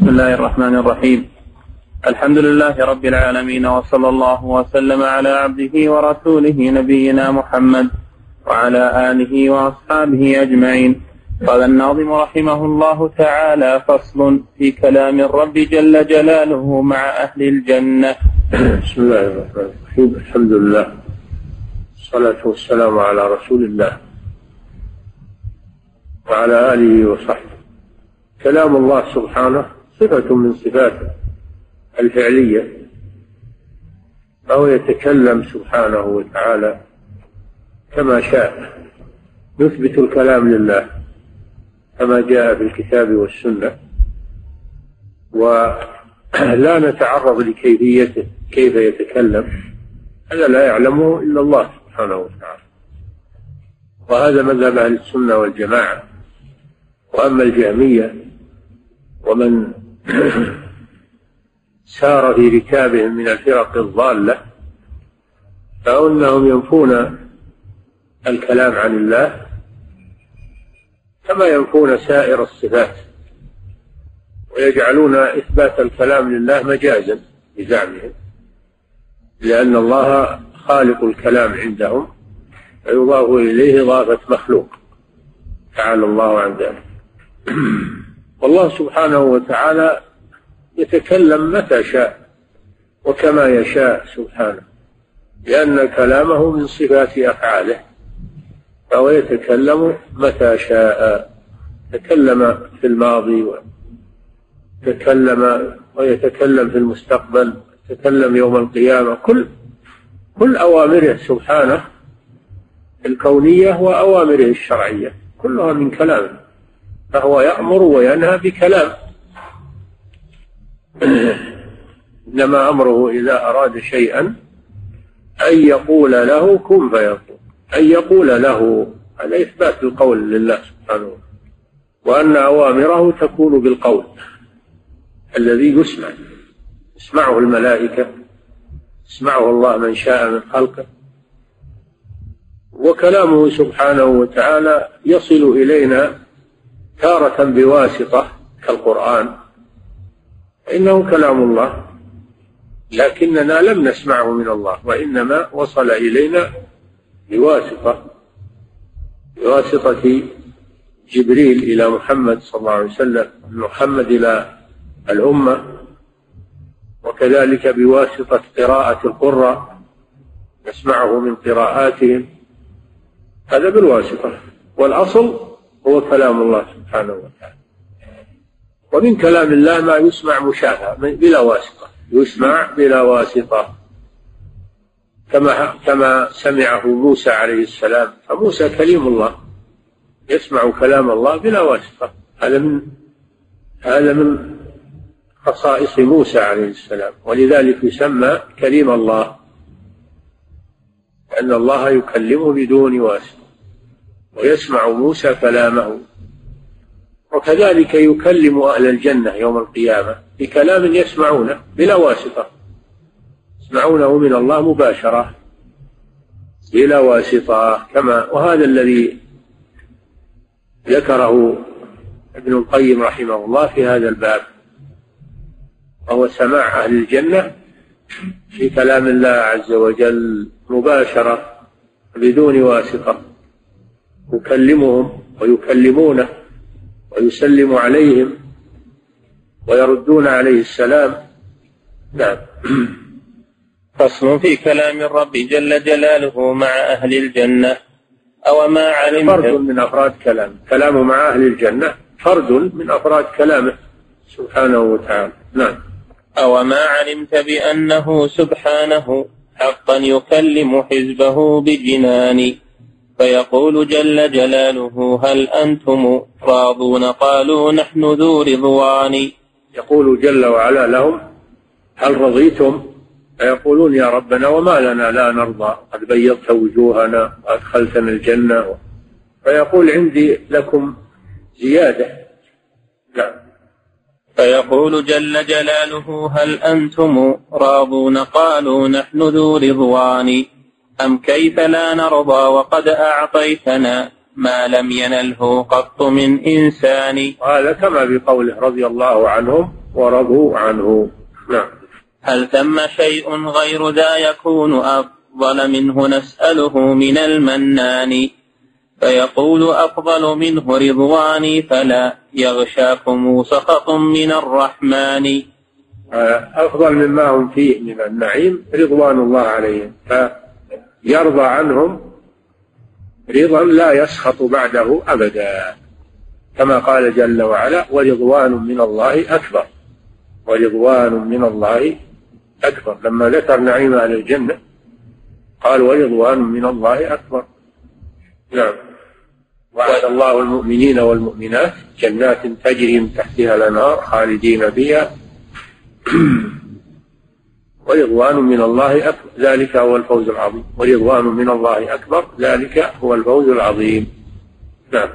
بسم الله الرحمن الرحيم. الحمد لله رب العالمين وصلى الله وسلم على عبده ورسوله نبينا محمد وعلى آله وأصحابه أجمعين. قال الناظم رحمه الله تعالى فصل في كلام الرب جل جلاله مع أهل الجنة. بسم الله الرحمن الرحيم الحمد لله والصلاة والسلام على رسول الله وعلى آله وصحبه. كلام الله سبحانه صفة من صفاته الفعلية فهو يتكلم سبحانه وتعالى كما شاء يثبت الكلام لله كما جاء في الكتاب والسنة ولا نتعرض لكيفيته كيف يتكلم هذا لا يعلمه إلا الله سبحانه وتعالى. وهذا مذهب أهل السنة والجماعة وأما الجهمية ومن سار في ركابهم من الفرق الضالة فإنهم ينفون الكلام عن الله كما ينفون سائر الصفات ويجعلون إثبات الكلام لله مجازا بزعمهم لأن الله خالق الكلام عندهم فيضاف إليه إضافة مخلوق تعالى الله عن ذلك. والله سبحانه وتعالى يتكلم متى شاء وكما يشاء سبحانه لأن كلامه من صفات أفعاله فهو يتكلم متى شاء تكلم في الماضي وتكلم ويتكلم في المستقبل يتكلم يوم القيامة كل كل أوامره سبحانه الكونية وأوامره الشرعية كلها من كلامه. فهو يأمر وينهى بكلام. إنما أمره إذا أراد شيئا أن يقول له كن فيكون أن يقول له هذا إثبات القول لله سبحانه وتعالى. وأن أوامره تكون بالقول الذي يسمع. يسمعه الملائكة يسمعه الله من شاء من خلقه. وكلامه سبحانه وتعالى يصل إلينا تارة بواسطة كالقرآن. فإنه كلام الله لكننا لم نسمعه من الله وإنما وصل إلينا بواسطة بواسطة جبريل إلى محمد صلى الله عليه وسلم محمد إلى الأمة وكذلك بواسطة قراءة القراء نسمعه من قراءاتهم. هذا بالواسطة. والأصل هو كلام الله. سبحانه وتعالى. ومن كلام الله ما يسمع مشافهة بلا واسطة. يسمع بلا واسطة. كما كما سمعه موسى عليه السلام. فموسى كليم الله. يسمع كلام الله بلا واسطة. هذا من هذا من خصائص موسى عليه السلام. ولذلك يسمى كليم الله. أن الله يكلمه بدون واسطة. ويسمع موسى كلامه. وكذلك يكلم أهل الجنة يوم القيامة بكلام يسمعونه بلا واسطة. يسمعونه من الله مباشرة بلا واسطة كما وهذا الذي ذكره ابن القيم رحمه الله في هذا الباب وهو سماع أهل الجنة في كلام الله عز وجل مباشرة بدون واسطة. يكلمهم ويكلمونه ويسلم عليهم ويردون عليه السلام. نعم. فصل في كلام الرب جل جلاله مع أهل الجنة أو ما علمت. فرد من أفراد كلامه. كلامه مع أهل الجنة فرد من أفراد كلامه سبحانه وتعالى. نعم. أو ما علمت بأنه سبحانه حقا يكلم حزبه بجنان. فيقول جل جلاله هل أنتم راضون؟ قالوا نحن ذو رضوان. يقول جل وعلا لهم هل رضيتم؟ فيقولون يا ربنا وما لنا لا نرضى. قد بيضت وجوهنا وأدخلتنا الجنة. فيقول عندي لكم زيادة. نعم. فيقول جل جلاله هل أنتم راضون؟ قالوا نحن ذو رضوان. أم كيف لا نرضى وقد أعطيتنا ما لم ينله قط من إنسان؟ وهذا كما بقوله رضي الله عنهم ورضوا عنه. نعم. هل ثم شيء غير ذا يكون أفضل منه نسأله من المنان؟ فيقول أفضل منه رضواني فلا يغشاكم سخط من الرحمن. أفضل مما هم فيه من النعيم رضوان الله عليهم. فيرضى عنهم رضا لا يسخط بعده أبدا. كما قال جل وعلا ورضوان من الله أكبر. ورضوان من الله أكبر. لما ذكر نعيم أهل الجنة قال ورضوان من الله أكبر. نعم. وعد الله المؤمنين والمؤمنات جنات تجري من تحتها الأنهار خالدين فيها. ورضوان من الله أكبر ذلك هو الفوز العظيم. ورضوان من الله أكبر ذلك هو الفوز العظيم. نعم.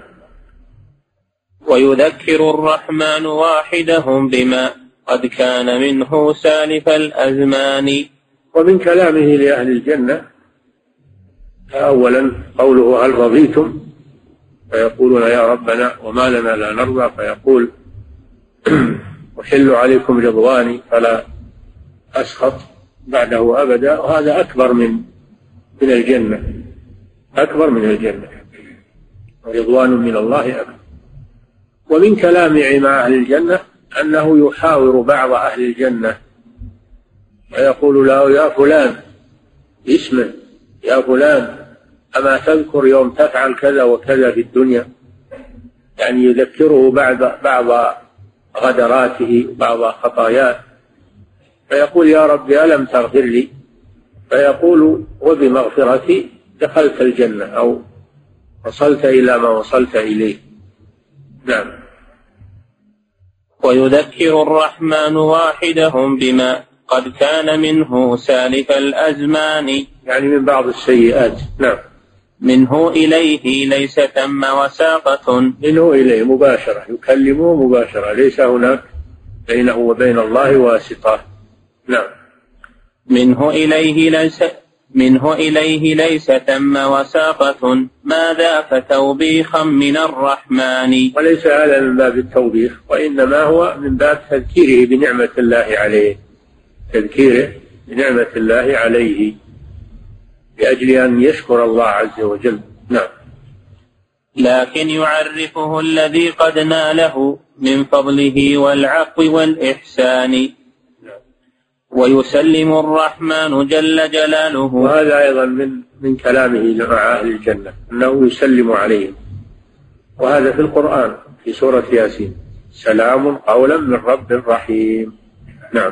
ويذكر الرحمن واحدهم بما قد كان منه سالف الأزمان. ومن كلامه لأهل الجنة أولا قوله هل رضيتم؟ فيقولون يا ربنا وما لنا لا نرضى فيقول أحل عليكم رضواني فلا أسخط بعده أبدا وهذا أكبر من من الجنة أكبر من الجنة. رضوان من الله أكبر. ومن كلام مع أهل الجنة أنه يحاور بعض أهل الجنة ويقول له يا فلان اسمه يا فلان أما تذكر يوم تفعل كذا وكذا في الدنيا؟ يعني يذكره بعض بعض غدراته بعض خطاياه. فيقول يا رب ألم تغفر لي؟ فيقول وبمغفرتي دخلت الجنة أو وصلت إلى ما وصلت إليه. نعم. ويذكر الرحمن واحدهم بما قد كان منه سالف الأزمان. يعني من بعض السيئات. نعم. منه إليه ليس ثم وساقة. منه إليه مباشرة. يكلمه مباشرة. ليس هناك بينه وبين الله واسطة. نعم. منه إليه ليس منه إليه ليس ثم وساقة. ماذا فتوبيخا من الرحمن؟ وليس هذا من باب التوبيخ وإنما هو من باب تذكيره بنعمة الله عليه. تذكيره بنعمة الله عليه لأجل أن يشكر الله عز وجل. نعم. لكن يعرفه الذي قد ناله من فضله والعفو والإحسان. ويسلم الرحمن جل جلاله. وهذا أيضا من من كلامه مع أهل الجنة أنه يسلم عليهم. وهذا في القرآن في سورة ياسين. سلام قولا من رب رحيم. نعم.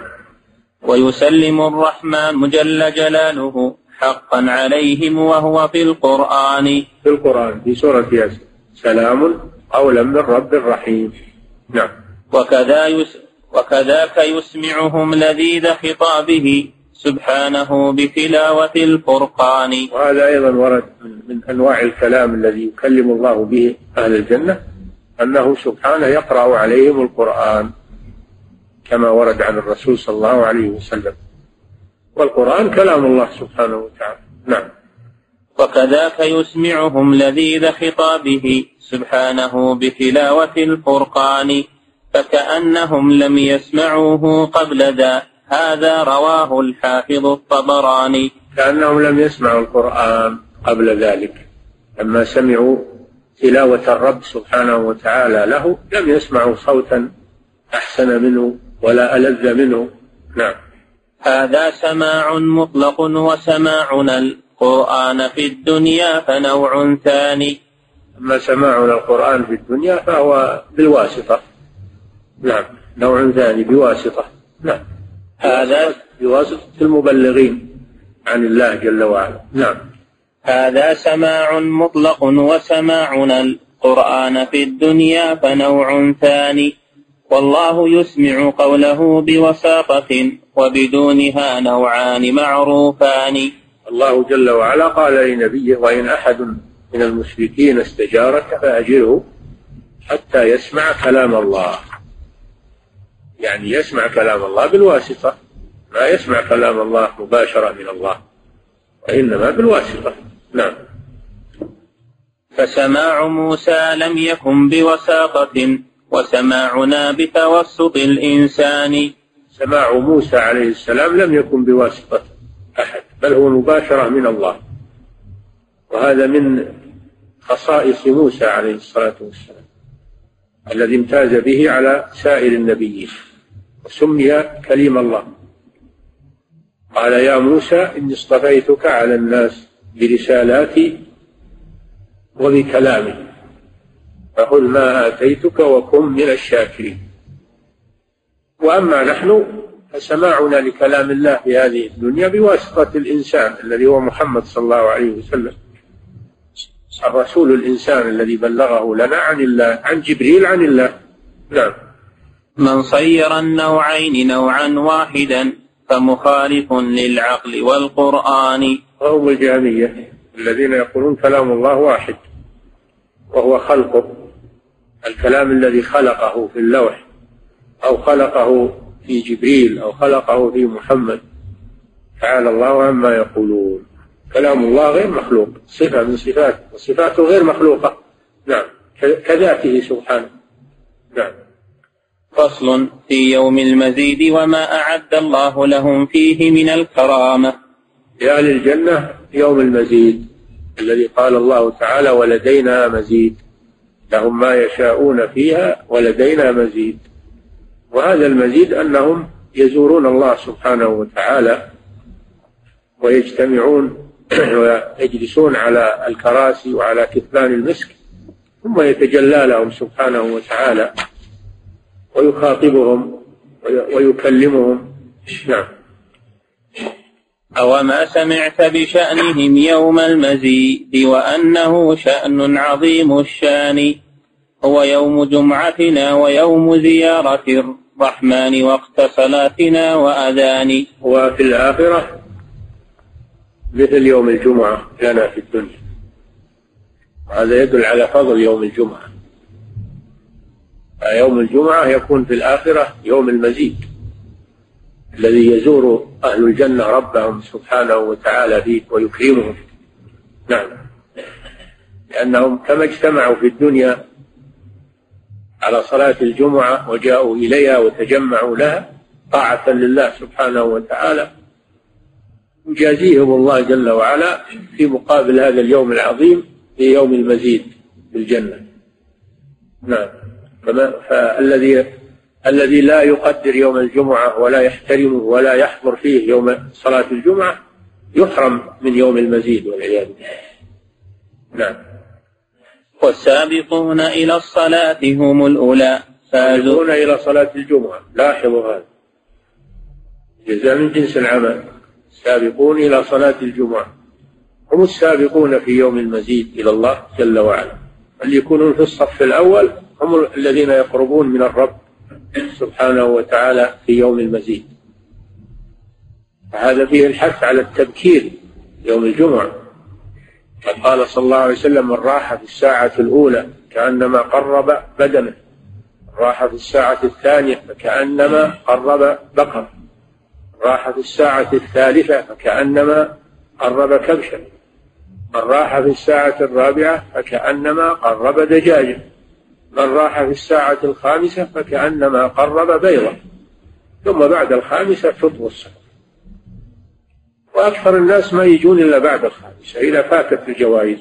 ويسلم الرحمن جل جلاله حقا عليهم وهو في القرآن. في القرآن في سورة ياسين. سلام قولا من رب رحيم. نعم. وكذا يس وكذاك يسمعهم لذيذ خطابه سبحانه بتلاوة الفرقان وهذا أيضا ورد من أنواع الكلام الذي يكلم الله به أهل الجنة أنه سبحانه يقرأ عليهم القرآن كما ورد عن الرسول صلى الله عليه وسلم. والقرآن كلام الله سبحانه وتعالى. نعم. وكذاك يسمعهم لذيذ خطابه سبحانه بتلاوة الفرقان فكأنهم لم يسمعوه قبل ذا. هذا رواه الحافظ الطبراني. كأنهم لم يسمعوا القرآن قبل ذلك. لما سمعوا تلاوة الرب سبحانه وتعالى له لم يسمعوا صوتا أحسن منه ولا ألذ منه. نعم. هذا سماع مطلق وسماعنا القرآن في الدنيا فنوع ثاني. أما سماعنا القرآن في الدنيا فهو بالواسطة. نعم. نوع ثاني بواسطة. نعم. هذا بواسطة المبلغين عن الله جل وعلا. نعم. هذا سماع مطلق وسماعنا القرآن في الدنيا فنوع ثاني. والله يسمع قوله بوساطة وبدونها نوعان معروفان. الله جل وعلا قال لنبيه وإن أحد من المشركين استجارك فأجره حتى يسمع كلام الله. يعني يسمع كلام الله بالواسطة. ما يسمع كلام الله مباشرة من الله وإنما بالواسطة. نعم. فسماع موسى لم يكن بوساطة وسماعنا بتوسط الإنسان. سماع موسى عليه السلام لم يكن بواسطة أحد بل هو مباشرة من الله. وهذا من خصائص موسى عليه الصلاة والسلام الذي امتاز به على سائر النبيين. وسمي كليم الله. قال يا موسى إني اصطفيتك على الناس برسالاتي وبكلامي. فخذ ما آتيتك وكن من الشاكرين. وأما نحن فسماعنا لكلام الله في هذه الدنيا بواسطة الإنسان الذي هو محمد صلى الله عليه وسلم. الرسول الإنسان الذي بلغه لنا عن الله عن جبريل عن الله. نعم. من صير النوعين نوعا واحدا فمخالف للعقل والقرآن. وهم الجهمية. الذين يقولون كلام الله واحد وهو خلقه. الكلام الذي خلقه في اللوح أو خلقه في جبريل أو خلقه في محمد. تعالى الله عما يقولون. كلام الله غير مخلوق. صفة من صفاته وصفاته غير مخلوقة. نعم. كذاته سبحانه. نعم. فصل في يوم المزيد وما أعد الله لهم فيه من الكرامة. لأهل الجنة يوم المزيد الذي قال الله تعالى ولدينا مزيد. لهم ما يشاءون فيها ولدينا مزيد. وهذا المزيد أنهم يزورون الله سبحانه وتعالى ويجتمعون ويجلسون على الكراسي وعلى كثبان المسك ثم يتجلى لهم سبحانه وتعالى. ويخاطبهم ويكلمهم. نعم. أوما سمعت بشأنهم يوم المزيد وأنه شأن عظيم الشأن. هو يوم جمعتنا ويوم زيارة الرحمن وقت صلاتنا وأذان. وفي الآخرة مثل يوم الجمعة لنا في الدنيا. هذا يدل على فضل يوم الجمعة. يوم الجمعة يكون في الآخرة يوم المزيد الذي يزور أهل الجنة ربهم سبحانه وتعالى فيه ويكرمهم. نعم. لأنهم كما اجتمعوا في الدنيا على صلاة الجمعة وجاءوا إليها وتجمعوا لها طاعة لله سبحانه وتعالى يجازيهم الله جل وعلا في مقابل هذا اليوم العظيم في يوم المزيد في الجنة. نعم. فالذي الذي لا يقدر يوم الجمعة ولا يحترمه ولا يحضر فيه يوم صلاة الجمعة يحرم من يوم المزيد والعياذ بالله. نعم. والسابقون إلى الصلاة هم الأولى. فازوا. إلى صلاة الجمعة. لاحظوا هذا. جزاء من جنس العمل. السابقون إلى صلاة الجمعة. هم السابقون في يوم المزيد إلى الله جل وعلا. اللي يكونون في الصف الأول هم الذين يقربون من الرب سبحانه وتعالى في يوم المزيد. هذا فيه الحث على التبكير يوم الجمعة. قال صلى الله عليه وسلم من راح في الساعة الأولى كأنما قرب بدنه راح في الساعة الثانية فكأنما قرب بقر راح في الساعة الثالثة فكأنما قرب كبشا من راح في الساعة الرابعة فكأنما قرب دجاجة. من راح في الساعة الخامسة فكأنما قرب بيضة. ثم بعد الخامسة تطوى الصلاة وأكثر الناس ما يجون إلا بعد الخامسة إذا فاتت الجوائز.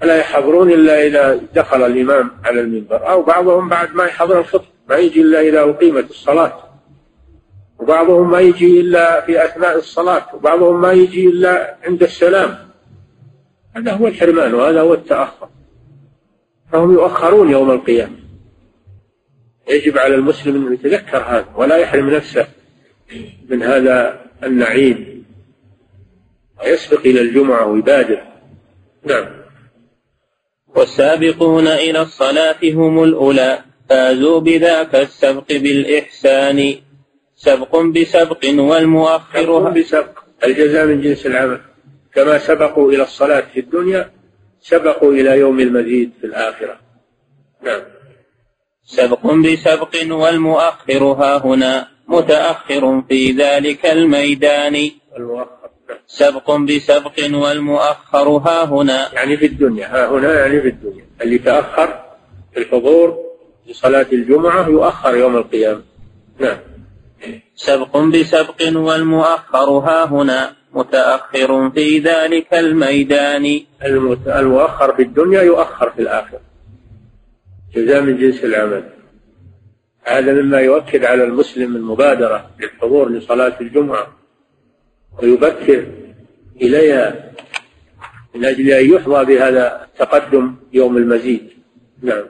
فلا يحضرون إلا إذا دخل الإمام على المنبر أو بعضهم بعد ما يحضر الخطبة ما يجي إلا إذا أقيمت الصلاة. وبعضهم ما يجي إلا في أثناء الصلاة وبعضهم ما يجي إلا عند السلام. هذا هو الحرمان وهذا هو التأخر. فهم يؤخرون يوم القيامة. يجب على المسلم أن يتذكر هذا ولا يحرم نفسه من هذا النعيم. ويسبق إلى الجمعة ويبادر. نعم. والسابقون إلى الصلاة هم الأولى. فازوا بذاك السبق بالإحسان. سبق بسبق والمؤخر بسبق. الجزاء من جنس العمل. كما سبقوا إلى الصلاة في الدنيا سبقوا إلى يوم المزيد في الآخرة. نعم. سبق بسبق والمؤخر ها هنا متأخر في ذلك الميدان. المؤخر سبق بسبق والمؤخر ها هنا. يعني في الدنيا ها هنا يعني في الدنيا. اللي تأخر الحضور لصلاة الجمعة يؤخر يوم القيامة. نعم. سبق بسبق والمؤخر ها هنا متأخر في ذلك الميدان. المؤخر في الدنيا يؤخر في الآخرة. جزاء من جنس العمل. هذا مما يؤكد على المسلم المبادرة للحضور لصلاة الجمعة ويبكر إليها من أجل أن يحظى بهذا التقدم يوم المزيد. نعم.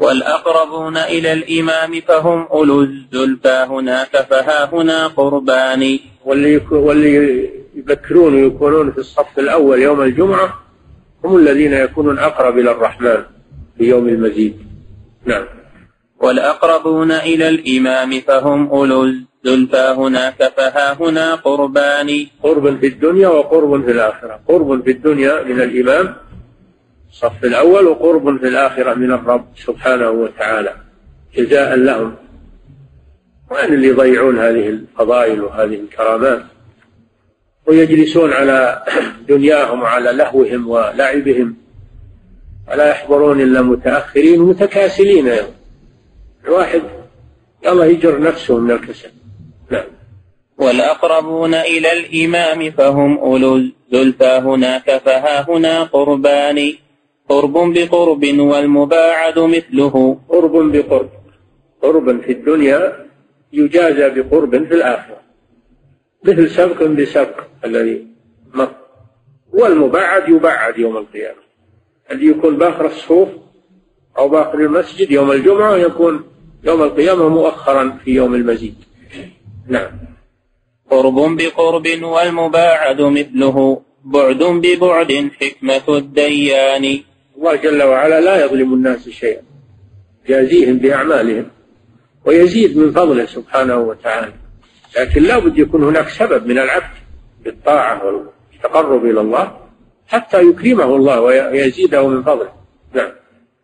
والأقربون إلى الإمام فهم أولو الزلفى هناك فها هنا قربان. واللي واللي يبكرون ويكونون في الصف الأول يوم الجمعة هم الذين يكونون أقرب إلى الرحمن في يوم المزيد. نعم. والأقربون إلى الإمام فهم أولو الزلفى هناك فها هنا قربان. قرب في الدنيا وقرب في الآخرة. قرب في الدنيا من الإمام الصف الأول وقرب في الآخرة من الرب سبحانه وتعالى جزاء لهم. وين اللي يضيعون هذه الفضائل وهذه الكرامات؟ ويجلسون على دنياهم وعلى لهوهم ولعبهم ولا يحضرون إلا متأخرين متكاسلين الواحد الله يجر نفسه من الكسل. نعم. والأقربون إلى الإمام فهم أولو الزلفى هناك فها هنا قربان. قرب بقرب والمباعد مثله. قرب بقرب. قرب في الدنيا يجازى بقرب في الآخرة. مثل سبق بسبق الذي مر. والمبعد يبعد يوم القيامة. الذي يكون باخر الصفوف أو باخر المسجد يوم الجمعة يكون يوم القيامة مؤخرا في يوم المزيد؟ نعم. قرب بقرب والمباعد مثله. بعد ببعد حكمة الديان. الله جل وعلا لا يظلم الناس شيئا يجازيهم بأعمالهم ويزيد من فضله سبحانه وتعالى لكن لا بد يكون هناك سبب من العبد بالطاعة والتقرب إلى الله حتى يكرمه الله ويزيده من فضله. نعم.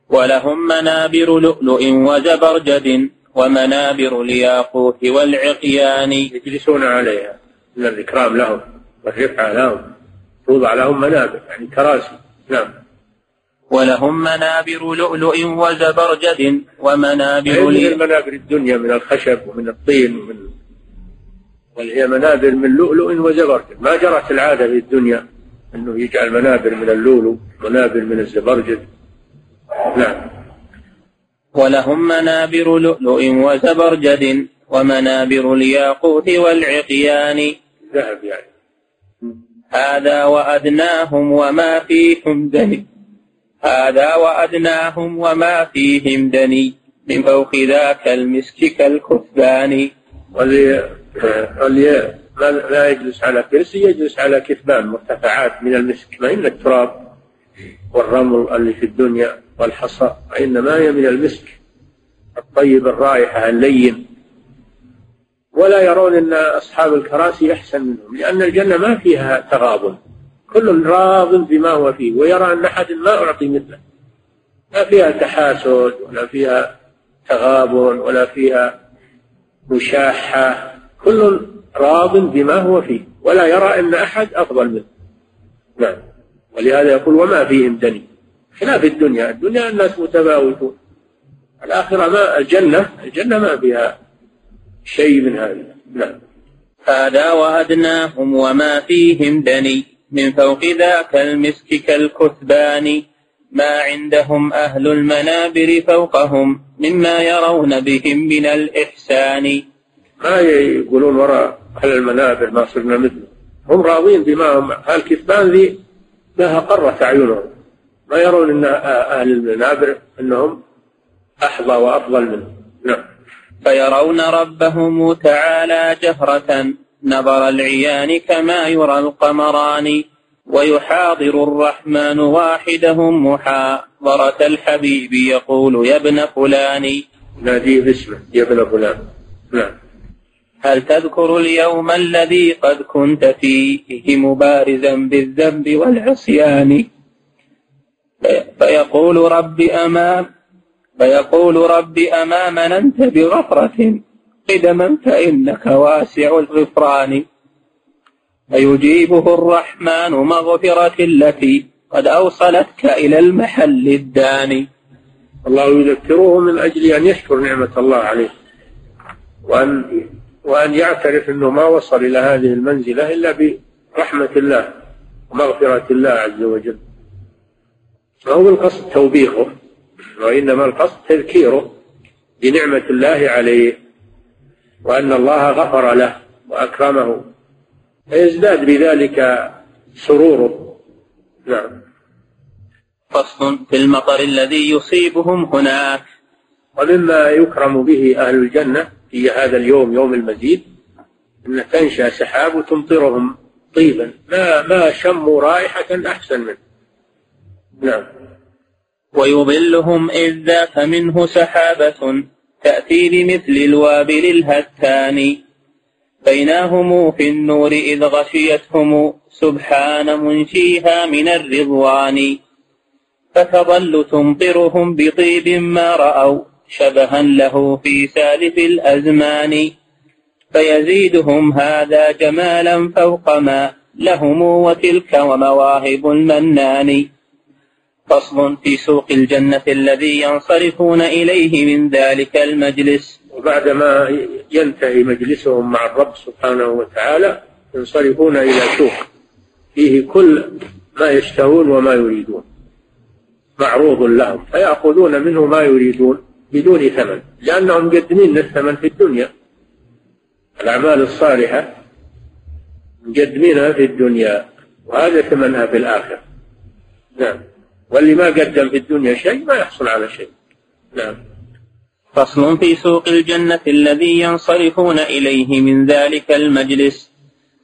ولهم منابر لؤلؤ وزبرجد ومنابر الياقوت والعقيان. يجلسون عليها من الإكرام لهم والرفعة لهم توضع لهم منابر يعني كراسي. نعم. ولهم منابر لؤلؤ وزبرجد ومنابر هذه المنابر الدنيا من الخشب ومن الطين ومن وهي منابر من لؤلؤ وزبرجد. ما جرت العادة في الدنيا أنه يجعل منابر من اللؤلؤ منابر من الزبرجد. نعم. ولهم منابر لؤلؤ وزبرجد ومنابر الياقوت والعقيان. ذهب يعني. هذا وأدناهم وما فيهم دني هذا وأدناهم وما فيهم دني من فوق ذاك المسك كالكثبان. واللي واللي لا يجلس على كرسي يجلس على كثبان مرتفعات من المسك ما إن التراب والرمل اللي في الدنيا والحصى وإنما هي من المسك الطيب الرائحة اللين. ولا يرون أن أصحاب الكراسي أحسن منهم لأن الجنة ما فيها تغابن. كل راض بما هو فيه ويرى أن أحد ما أعطي مثله. ما فيها تحاسد ولا فيها تغابن ولا فيها مشاحة. كل راض بما هو فيه ولا يرى أن أحد أفضل منه. نعم. ولهذا يقول وما فيهم دني. خلاف الدنيا. الدنيا الناس متفاوتون. الآخرة ما الجنة الجنة ما فيها شيء من هذا. نعم. هذا وأدناهم وما فيهم دني. من فوق ذاك المسك كالكثبان. ما عندهم أهل المنابر فوقهم مما يرون بهم من الإحسان. ما يقولون وراء أهل المنابر ما صرنا مثله. هم راضين بما هم الكثبان ذي لها قرة أعينهم. ما يرون أن أهل المنابر أنهم أحظى وأفضل منهم. نعم. فيرون ربهم تعالى جهرة. نظر العيان كما يرى القمران ويحاضر الرحمن واحدهم محاضرة الحبيب يقول يا ابن فلان. ناديه باسمه يا ابن فلان. نعم. هل تذكر اليوم الذي قد كنت فيه مبارزا بالذنب والعصيان؟ فيقول رب أمام فيقول رب أماما أنت بغفرة؟ قدما فإنك واسع الغفران فيجيبه الرحمن مغفرة التي قد أوصلتك إلى المحل الداني. الله يذكره من أجل أن يشكر نعمة الله عليه وأن وأن يعترف أنه ما وصل إلى هذه المنزلة إلا برحمة الله ومغفرة الله عز وجل. فهو القصد توبيخه؟ وإنما القصد تذكيره بنعمة الله عليه. وأن الله غفر له وأكرمه فيزداد بذلك سروره. نعم. فصل في المطر الذي يصيبهم هناك. ومما يكرم به أهل الجنة في هذا اليوم يوم المزيد أن تنشأ سحاب وتمطرهم طيبا. ما ما شموا رائحة أحسن منه. نعم. ويظلهم إذ ذاك منه سحابة. تأتي بمثل الوابل الهتان. بيناهم في النور إذ غشيتهم سبحان منشيها من الرضوان. فتظل تمطرهم بطيب ما رأوا شبها له في سالف الأزمان. فيزيدهم هذا جمالا فوق ما لهم وتلك ومواهب المنان. فصل في سوق الجنة الذي ينصرفون إليه من ذلك المجلس. وبعدما ينتهي مجلسهم مع الرب سبحانه وتعالى ينصرفون إلى سوق. فيه كل ما يشتهون وما يريدون. معروض لهم. فيأخذون منه ما يريدون بدون ثمن. لأنهم مقدمين الثمن في الدنيا. الأعمال الصالحة مقدمينها في الدنيا. وهذا ثمنها في الآخرة. نعم. واللي ما قدم في الدنيا شيء ما يحصل على شيء. نعم. فصل في سوق الجنة الذي ينصرفون إليه من ذلك المجلس.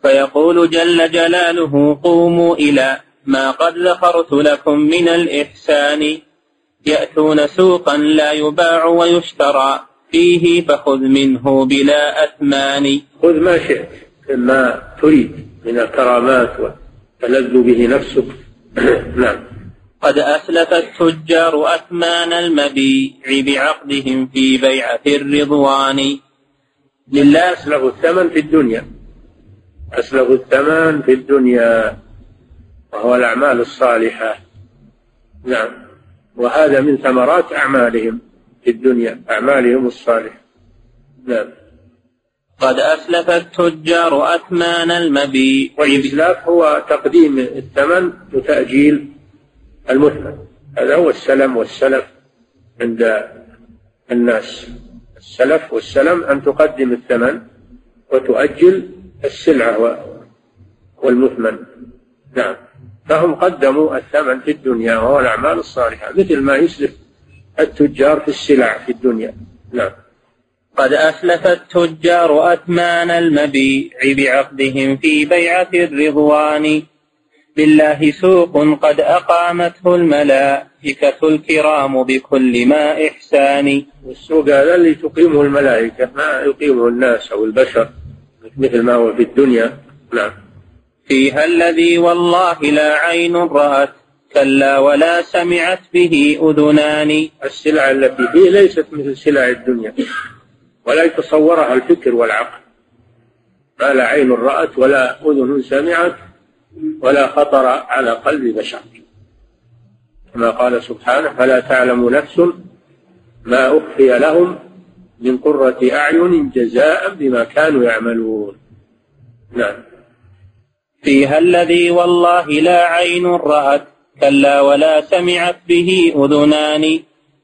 فيقول جل جلاله قوموا إلى ما قد ذكرت لكم من الإحسان. يأتون سوقا لا يباع ويشترى. فيه فخذ منه بلا أثمان. خذ ما شئت ما تريد من الكرامات وتلذ به نفسك. نعم. قد أسلف التجار أثمان المبيع بعقدهم في بيعة الرضوان. لله أسلف الثمن في الدنيا. أسلف الثمن في الدنيا. وهو الأعمال الصالحة. نعم. وهذا من ثمرات أعمالهم في الدنيا. أعمالهم الصالحة. نعم. قد أسلف التجار أثمان المبيع. والإسلاف هو تقديم الثمن وتأجيل المثمن هذا هو السلم والسلف عند الناس. السلف والسلم أن تقدم الثمن وتؤجل السلعة والمثمن. نعم. فهم قدموا الثمن في الدنيا وهو الأعمال الصالحة مثل ما يسلف التجار في السلع في الدنيا. نعم. قد أسلف التجار أثمان المبيع بعقدهم في بيعة الرضوان. لله سوق قد أقامته الملائكة الكرام بكل ما إحسان. والسوق هذا اللي تقيمه الملائكة ما يقيمه الناس أو البشر مثل ما هو في الدنيا. نعم. فيها الذي والله لا عين رأت كلا ولا سمعت به أذنان. السلع التي فيه ليست مثل سلع الدنيا ولا يتصورها الفكر والعقل. ما لا عين رأت ولا أذن سمعت ولا خطر على قلب بشر. كما قال سبحانه فلا تعلم نفس ما أخفي لهم من قرة أعين جزاء بما كانوا يعملون. نعم. فيها الذي والله لا عين رأت كلا ولا سمعت به أذنان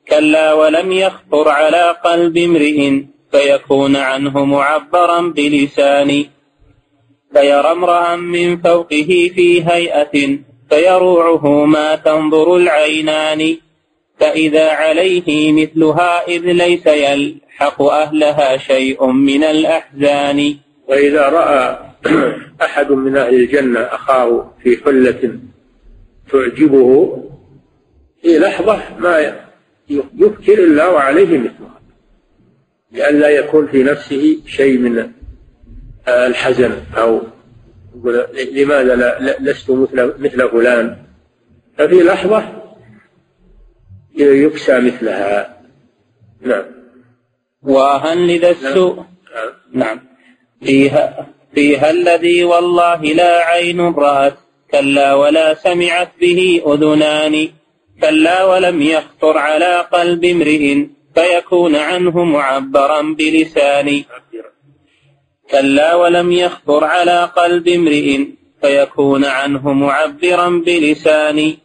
كلا ولم يخطر على قلب امرئ فيكون عنه معبرا بلسان. فيرى امرأ من فوقه في هيئة فيروعه ما تنظر العينان فإذا عليه مثلها إذ ليس يلحق أهلها شيء من الأحزان. وإذا رأى أحد من أهل الجنة أخاه في حلة تعجبه في لحظة ما يفكر الله عليه مثلها لئلا يكون في نفسه شيء من الحزن أو لماذا لا لست مثل مثل فلان؟ ففي لحظة يكسى مثلها. نعم. وهل لذا السوء. نعم, نعم. فيها فيها الذي والله لا عين رأت كلا ولا سمعت به أذنان كلا ولم يخطر على قلب امرئ فيكون عنه معبرا بلسان كلا ولم يخطر على قلب امرئ فيكون عنه معبرا بلسان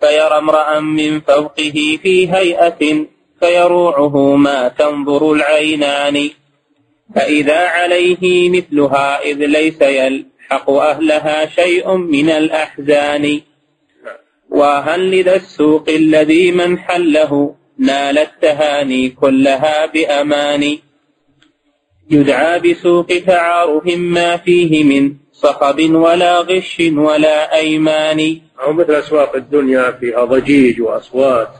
فيرى امرأ من فوقه في هيئة فيروعه ما تنظر العينان. فإذا عليه مثلها إذ ليس يلحق أهلها شيء من الأحزان. وهل لذا السوق الذي من حله؟ نال التهاني كلها بأمان. يدعى بسوق تعارف ما فيه من صخب ولا غش ولا أيمان. أو مثل أسواق الدنيا فيها ضجيج وأصوات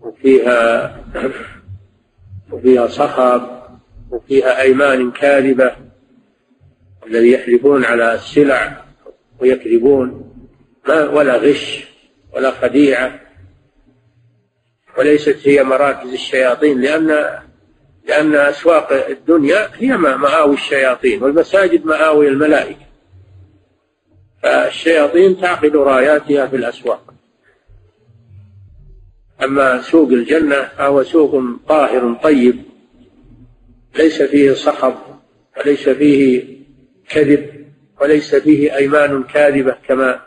وفيها وفيها صخب وفيها أيمان كاذبة الذي يحلفون على السلع ويكذبون ولا غش ولا خديعة وليست هي مراكز الشياطين لأن لأن أسواق الدنيا هي مآوي الشياطين والمساجد مآوي الملائكة. فالشياطين تعقد راياتها في الأسواق. أما سوق الجنة فهو سوق طاهر طيب ليس فيه صخب وليس فيه كذب وليس فيه أيمان كاذبة كما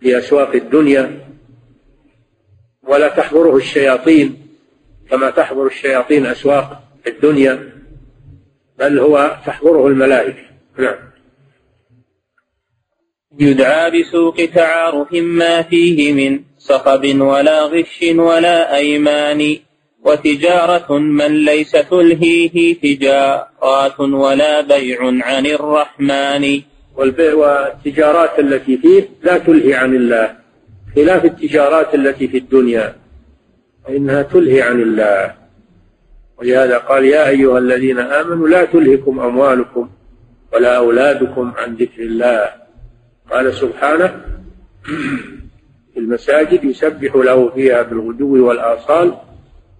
في أسواق الدنيا. ولا تحضره الشياطين كما تحضر الشياطين أسواق. الدنيا بل هو تحضره الملائكة. نعم. يدعى بسوق تعارف ما فيه من صخب ولا غش ولا أيمان وتجارة من ليس تلهيه تجارات ولا بيع عن الرحمن. والبيع والتجارات التي فيه لا تلهي عن الله خلاف التجارات التي في الدنيا فإنها تلهي عن الله. ولهذا قال يا أيها الذين آمنوا لا تلهكم أموالكم ولا أولادكم عن ذكر الله. قال سبحانه في المساجد يسبح له فيها بالغدو والآصال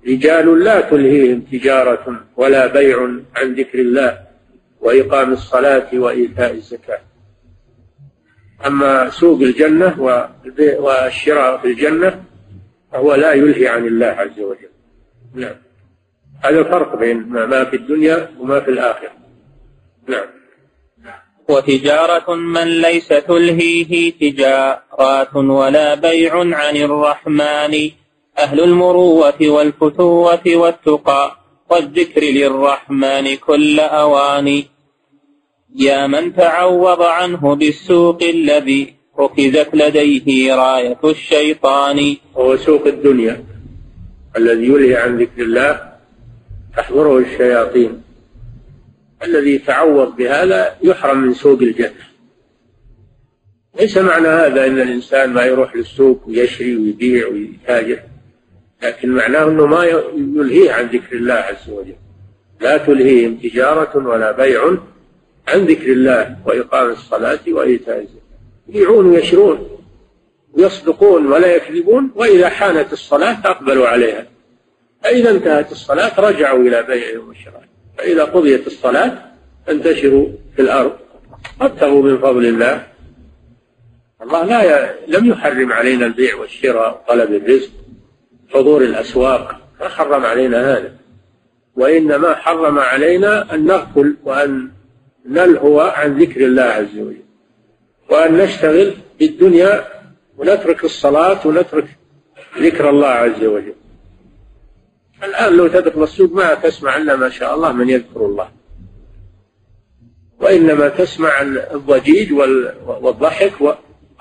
رجال لا تلهيهم تجارة ولا بيع عن ذكر الله وإقام الصلاة وإيتاء الزكاة. أما سوق الجنة والشراء في الجنة فهو لا يلهي عن الله عز وجل. نعم. هذا الفرق بين ما في الدنيا وما في الآخرة. نعم. وتجارة من ليس تلهيه تجارات ولا بيع عن الرحمن. أهل المروة والفتوة والتقى والذكر للرحمن كل أوان. يا من تعوض عنه بالسوق الذي ركزت لديه راية الشيطان. هو سوق الدنيا الذي يلهي عن ذكر الله تحضره الشياطين. الذي يتعوض بهذا يحرم من سوق الجنة. ليس معنى هذا أن الإنسان ما يروح للسوق ويشري ويبيع ويتاجر لكن معناه أنه ما يلهيه عن ذكر الله عز وجل. لا تلهيهم تجارة ولا بيع عن ذكر الله وإقام الصلاة وإيتاء الزكاة. يبيعون ويشرون ويصدقون ولا يكذبون وإذا حانت الصلاة أقبلوا عليها. فإذا انتهت الصلاة رجعوا إلى بيعهم وشرائهم فإذا قضيت الصلاة انتشروا في الأرض وابتغوا من فضل الله. الله لا ي... لم يحرم علينا البيع والشراء وطلب الرزق حضور الأسواق. ما حرم علينا هذا. وإنما حرم علينا أن نغفل وأن نلهو عن ذكر الله عز وجل. وأن نشتغل بالدنيا ونترك الصلاة ونترك ذكر الله عز وجل. الآن لو تدخل السوق ما تسمع إلا ما شاء الله من يذكر الله. وإنما تسمع الضجيج والضحك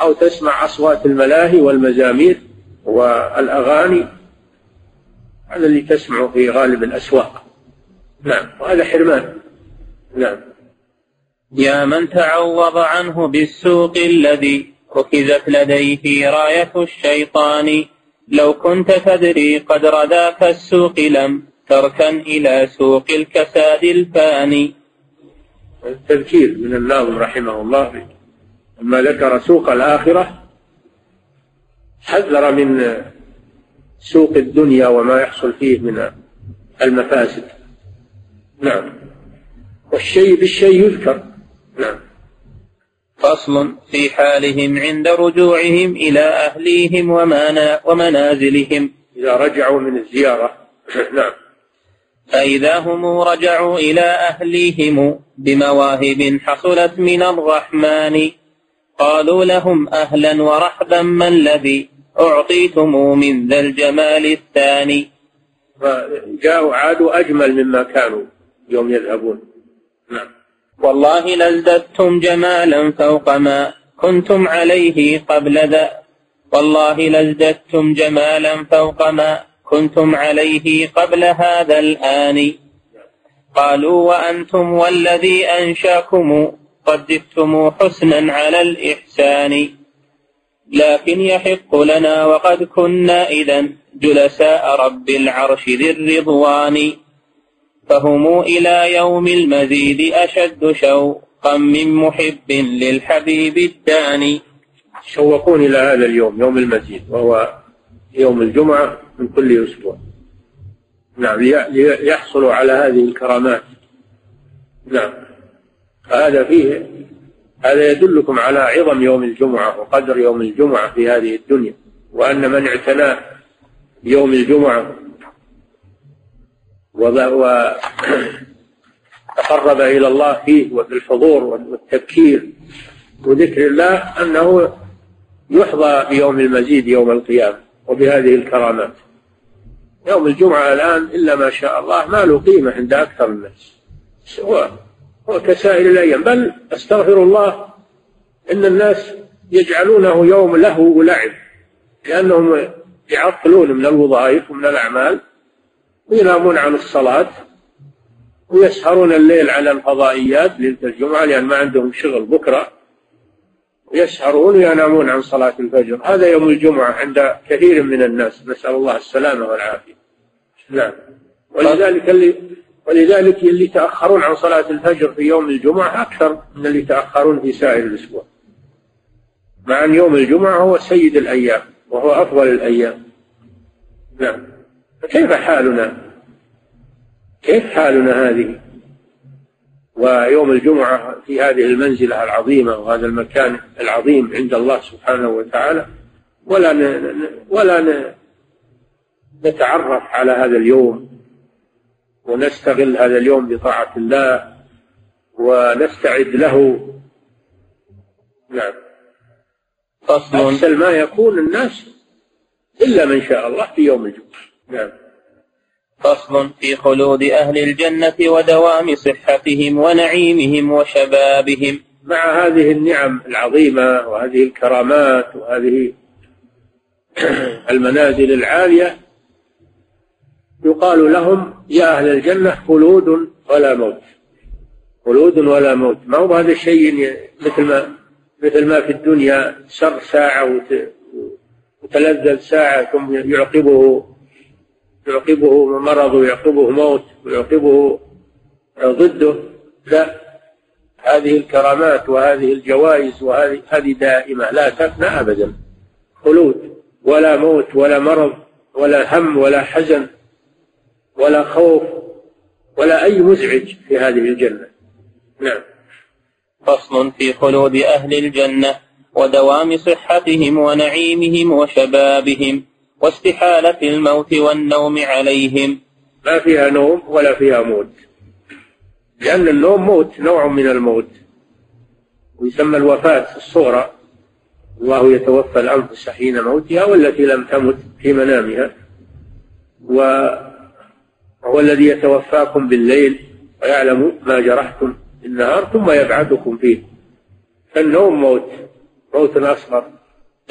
أو تسمع أصوات الملاهي والمزامير والأغاني. هذا اللي تسمعه في غالب الأسواق. نعم. وهذا حرمان. نعم. يا من تعوض عنه بالسوق الذي ركزت لديه راية الشيطان. لو كنت تدري قدر ذاك السوق لم تركن إلى سوق الكساد الفاني. التذكير من الناظم رحمه الله لما ذكر سوق الآخرة حذر من سوق الدنيا وما يحصل فيه من المفاسد. نعم. والشيء بالشيء يذكر. نعم. فصل في حالهم عند رجوعهم إلى أهليهم ومنازلهم. إذا رجعوا من الزيارة. نعم. فإذا هم رجعوا إلى أهليهم بمواهب حصلت من الرحمن قالوا لهم أهلا ورحبا ما الذي أعطيتم من ذا الجمال الثاني؟ فجاءوا عادوا أجمل مما كانوا يوم يذهبون. نعم. والله لازددتم جمالا فوق ما كنتم عليه قبل ذا. والله لازددتم جمالا فوق ما كنتم عليه قبل هذا الآن. قالوا وأنتم والذي أنشأكم قد حسنا على الإحسان. لكن يحق لنا وقد كنا إذا جلساء رب العرش ذي الرضوان. فهم إلى يوم المزيد أشد شوقا من محب للحبيب الداني. يشوقون إلى هذا اليوم يوم المزيد وهو يوم الجمعة من كل أسبوع. نعم ليحصلوا على هذه الكرامات. نعم هذا فيه هذا يدلكم على عظم يوم الجمعة وقدر يوم الجمعة في هذه الدنيا وأن من اعتنى يوم الجمعة وتقرب إلى الله فيه وبالحضور والتبكير وذكر الله أنه يحظى بيوم المزيد يوم القيامة وبهذه الكرامات. يوم الجمعة الآن إلا ما شاء الله ما له قيمة عند أكثر الناس. هو هو كسائر الأيام. بل أستغفر الله إن الناس يجعلونه يوم له ولعب لأنهم يعطلون من الوظائف ومن الأعمال وينامون عن الصلاة ويسهرون الليل على الفضائيات ليلة الجمعة لأن ما عندهم شغل بكرة. يسهرون وينامون عن صلاة الفجر. هذا يوم الجمعة عند كثير من الناس. نسأل الله السلامة والعافية. نعم. ولذلك اللي ولذلك اللي يتأخرون عن صلاة الفجر في يوم الجمعة أكثر من اللي يتأخرون في سائر الأسبوع. مع أن يوم الجمعة هو سيد الأيام وهو أفضل الأيام. نعم. فكيف حالنا؟ كيف حالنا هذه؟ ويوم الجمعة في هذه المنزلة العظيمة وهذا المكان العظيم عند الله سبحانه وتعالى ولا ن... ولا نتعرف على هذا اليوم ونستغل هذا اليوم بطاعة الله ونستعد له. نعم. أحسن ما يكون الناس إلا من شاء الله في يوم الجمعة. نعم. فصل في خلود أهل الجنة ودوام صحتهم ونعيمهم وشبابهم. مع هذه النعم العظيمة وهذه الكرامات وهذه المنازل العالية يقال لهم يا أهل الجنة خلود ولا موت. خلود ولا موت. ما هو هذا الشيء مثل ما مثل ما في الدنيا سر ساعة وتلذذ ساعة ثم يعقبه يعقبه مرض ويعقبه موت ويعقبه ضده لا. هذه الكرامات وهذه الجوائز وهذه هذه دائمة لا تفنى أبدا. خلود ولا موت ولا مرض ولا هم ولا حزن ولا خوف ولا أي مزعج في هذه الجنة. نعم. فصل في خلود أهل الجنة ودوام صحتهم ونعيمهم وشبابهم. واستحالة الموت والنوم عليهم. ما فيها نوم ولا فيها موت. لأن النوم موت نوع من الموت. ويسمى الوفاة الصغرى. الله يتوفى الأنفس حين موتها والتي لم تمت في منامها. وهو الذي يتوفاكم بالليل ويعلم ما جرحتم النهار ثم يبعثكم فيه. فالنوم موت موت أصغر.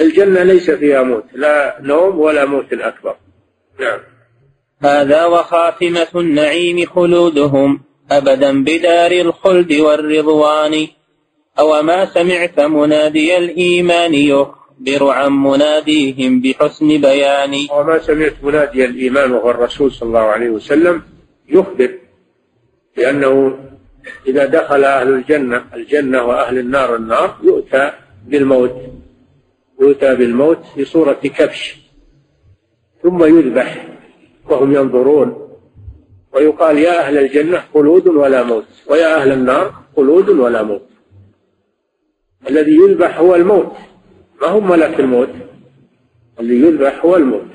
الجنة ليس فيها موت لا نوم ولا موت أكبر. نعم. هذا وخاتمة النعيم خلودهم أبدا بدار الخلد والرضوان. أو ما سمعت منادي الإيمان يخبر عن مناديهم بحسن بيان. أو ما سمعت منادي الإيمان وهو الرسول صلى الله عليه وسلم يخبر لأنه إذا دخل أهل الجنة الجنة وأهل النار النار يؤتى بالموت. يؤتى بالموت في صورة كبش ثم يذبح وهم ينظرون ويقال يا أهل الجنة خلود ولا موت ويا أهل النار خلود ولا موت. الذي يذبح هو الموت ما هو ملك الموت؟ اللي يذبح هو الموت.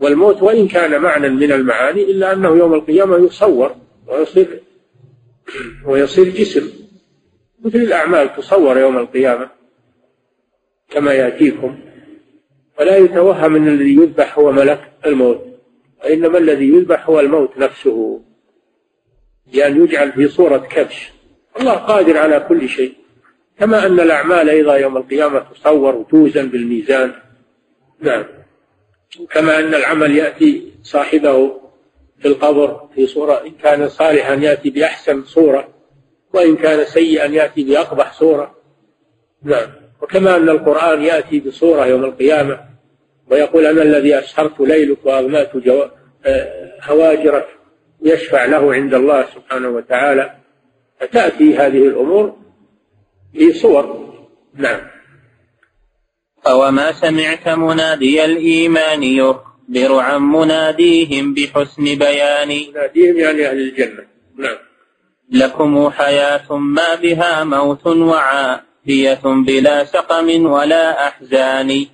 والموت وإن كان معنى من المعاني إلا أنه يوم القيامة يصور ويصير ويصير جسم. مثل الأعمال تصور يوم القيامة. كما يأتيكم ولا يتوهم أن الذي يذبح هو ملك الموت وإنما الذي يذبح هو الموت نفسه لأن يعني يجعل في صورة كبش. الله قادر على كل شيء. كما أن الأعمال أيضا يوم القيامة تصور وتوزن بالميزان. نعم. كما أن العمل يأتي صاحبه في القبر في صورة إن كان صالحا يأتي بأحسن صورة وإن كان سيئا يأتي بأقبح صورة. نعم. وكما أن القرآن يأتي بصورة يوم القيامة ويقول أنا الذي أسهرت ليلك وأغمأت جو... آه، هواجرك يشفع له عند الله سبحانه وتعالى. فتأتي هذه الأمور بصور. نعم. أوما سمعت منادي الإيمان يخبر عن مناديهم بحسن بيان. مناديهم يعني أهل الجنة. نعم. لكم حياة ما بها موت وعافية بلا سقم ولا أحزان.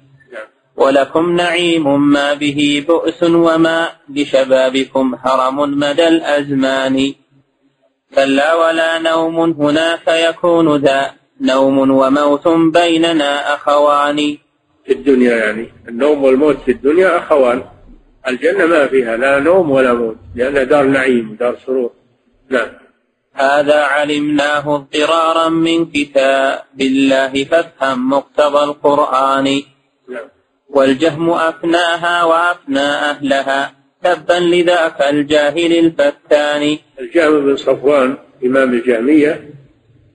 ولكم نعيم ما به بؤس وما لشبابكم هرم مدى الأزمان كلا ولا نوم هناك يكون ذا نوم وموت بيننا أخوان في الدنيا يعني النوم والموت في الدنيا أخوان الجنة ما فيها لا نوم ولا موت لأنها دار نعيم ودار سرور نعم هذا علمناه اضطرارا من كتاب الله فافهم مقتضى القرآن. والجهم أفناها وأفنى أهلها تبا لذاك الجاهل الفتان. الجهم بن صفوان إمام الجهمية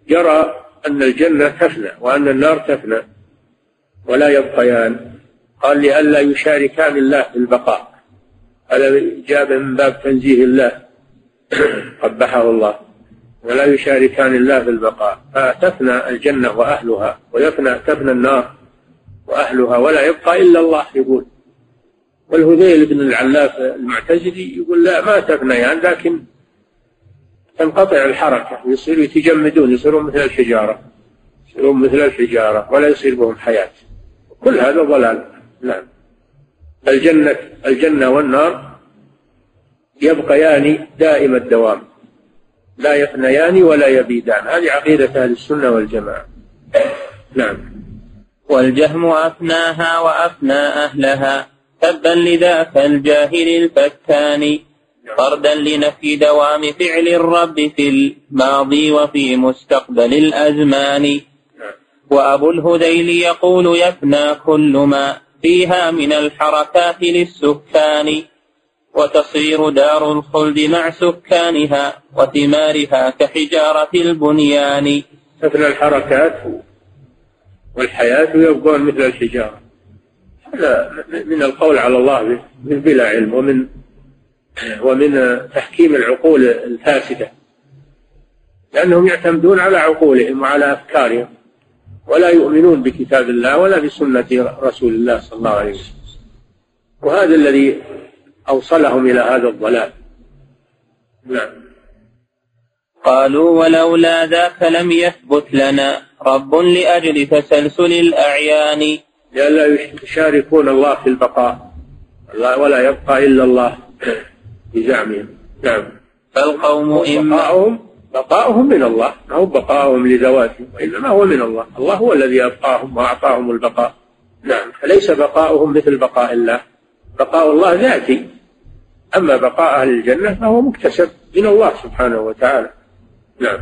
يرى أن الجنة تفنى وأن النار تفنى ولا يبقيان. قال لئلا يشاركان الله في البقاء. هذا جاب من باب تنزيه الله. قبحه الله. ولا يشاركان الله في البقاء. فتفنى الجنة وأهلها ويفنى تفنى النار وأهلها ولا يبقى إلا الله يقول. والهذيل بن العلاف المعتزلي يقول لا ما تفنيان لكن تنقطع الحركة. ويصيروا يتجمدون يصيرون مثل الحجارة يصيرون مثل الحجارة ولا يصير بهم حياة. كل هذا ضلال. نعم. الجنة الجنة والنار يبقيان دائم الدوام. لا يفنيان ولا يبيدان. هذه عقيدة أهل السنة والجماعة. نعم. والجهم أفناها وأفنى أهلها تبا لذاك الجاهل الفتان. طردا لنفي دوام فعل الرب في الماضي وفي مستقبل الأزمان. وأبو الهذيل يقول يفنى كل ما فيها من الحركات للسكان. وتصير دار الخلد مع سكانها وثمارها كحجارة البنيان. تفنى الحركات والحياة يبقون مثل الحجارة. هذا من القول على الله بلا علم ومن ومن تحكيم العقول الفاسدة. لأنهم يعتمدون على عقولهم وعلى أفكارهم ولا يؤمنون بكتاب الله ولا بسنة رسول الله صلى الله عليه وسلم. وهذا الذي أوصلهم إلى هذا الضلال. نعم. قالوا ولولا ذاك لم يثبت لنا. رب لأجل تسلسل الأعيان. لئلا يشاركون الله في البقاء. ولا يبقى إلا الله بزعمهم نعم. فالقوم إما بقاؤهم بقاؤهم من الله. ما هو بقاؤهم لذواتهم وإنما هو من الله. الله هو الذي أبقاهم وأعطاهم البقاء. نعم. فليس بقاؤهم مثل بقاء الله. بقاء الله ذاتي. أما بقاء أهل الجنة فهو مكتسب من الله سبحانه وتعالى. نعم.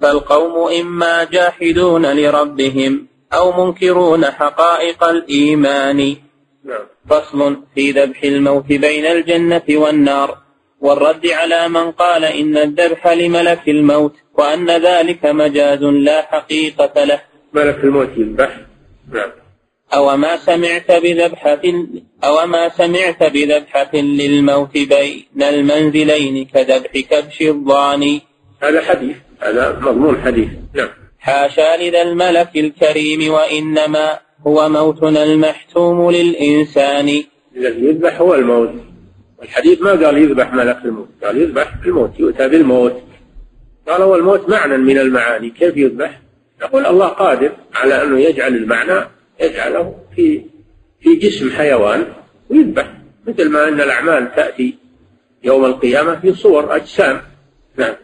فالقوم إما جاحدون لربهم أو منكرون حقائق الإيمان. نعم. فصل في ذبح الموت بين الجنة والنار والرد على من قال إن الذبح لملك الموت وأن ذلك مجاز لا حقيقة له. ملك الموت يذبح. نعم. أو ما سمعت بذبحة أو ما سمعت بذبحة للموت بين المنزلين كذبح كبش الضاني هذا حديث هذا مضمون حديث. نعم. حاشا لذا الملك الكريم وإنما هو موتنا المحتوم للإنسان. الذي يذبح هو الموت. والحديث ما قال يذبح ملك الموت قال يذبح الموت يؤتى بالموت. قال هو الموت معنى من المعاني كيف يذبح؟ يقول الله قادر على أنه يجعل المعنى يجعله في في جسم حيوان ويذبح مثل ما أن الأعمال تأتي يوم القيامة في صور أجسام. نعم.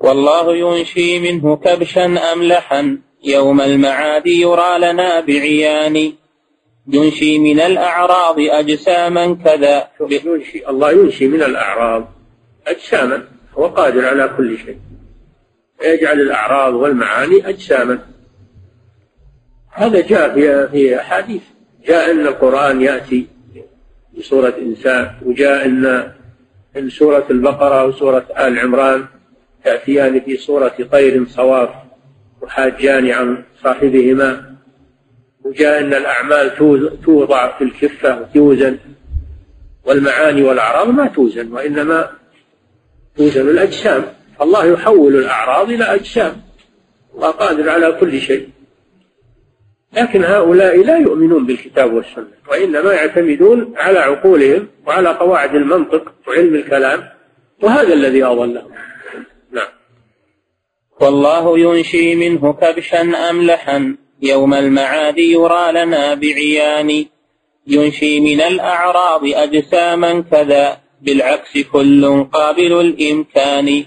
والله ينشي منه كبشا أملحا يوم المعاد يرى لنا بعيان. ينشي من الأعراض أجساما كذا. ينشي الله ينشي من الأعراض أجساما هو قادر على كل شيء. يجعل الأعراض والمعاني أجساما. هذا جاء في في أحاديث. جاء أن القرآن يأتي بصورة إنسان وجاء أن إن سورة البقرة وسورة آل عمران تأتيان في صورة طير صواف وحاجان عن صاحبهما. وجاء أن الأعمال توضع في الكفة وتوزن والمعاني والأعراض ما توزن وإنما توزن الأجسام. الله يحول الأعراض إلى أجسام. الله قادر على كل شيء. لكن هؤلاء لا يؤمنون بالكتاب والسنة وإنما يعتمدون على عقولهم وعلى قواعد المنطق وعلم الكلام وهذا الذي أضلهم نعم. والله ينشي منه كبشا أملحا يوم المعاد يرى لنا بعيان. ينشي من الأعراض أجساما كذا بالعكس كل قابل الإمكان.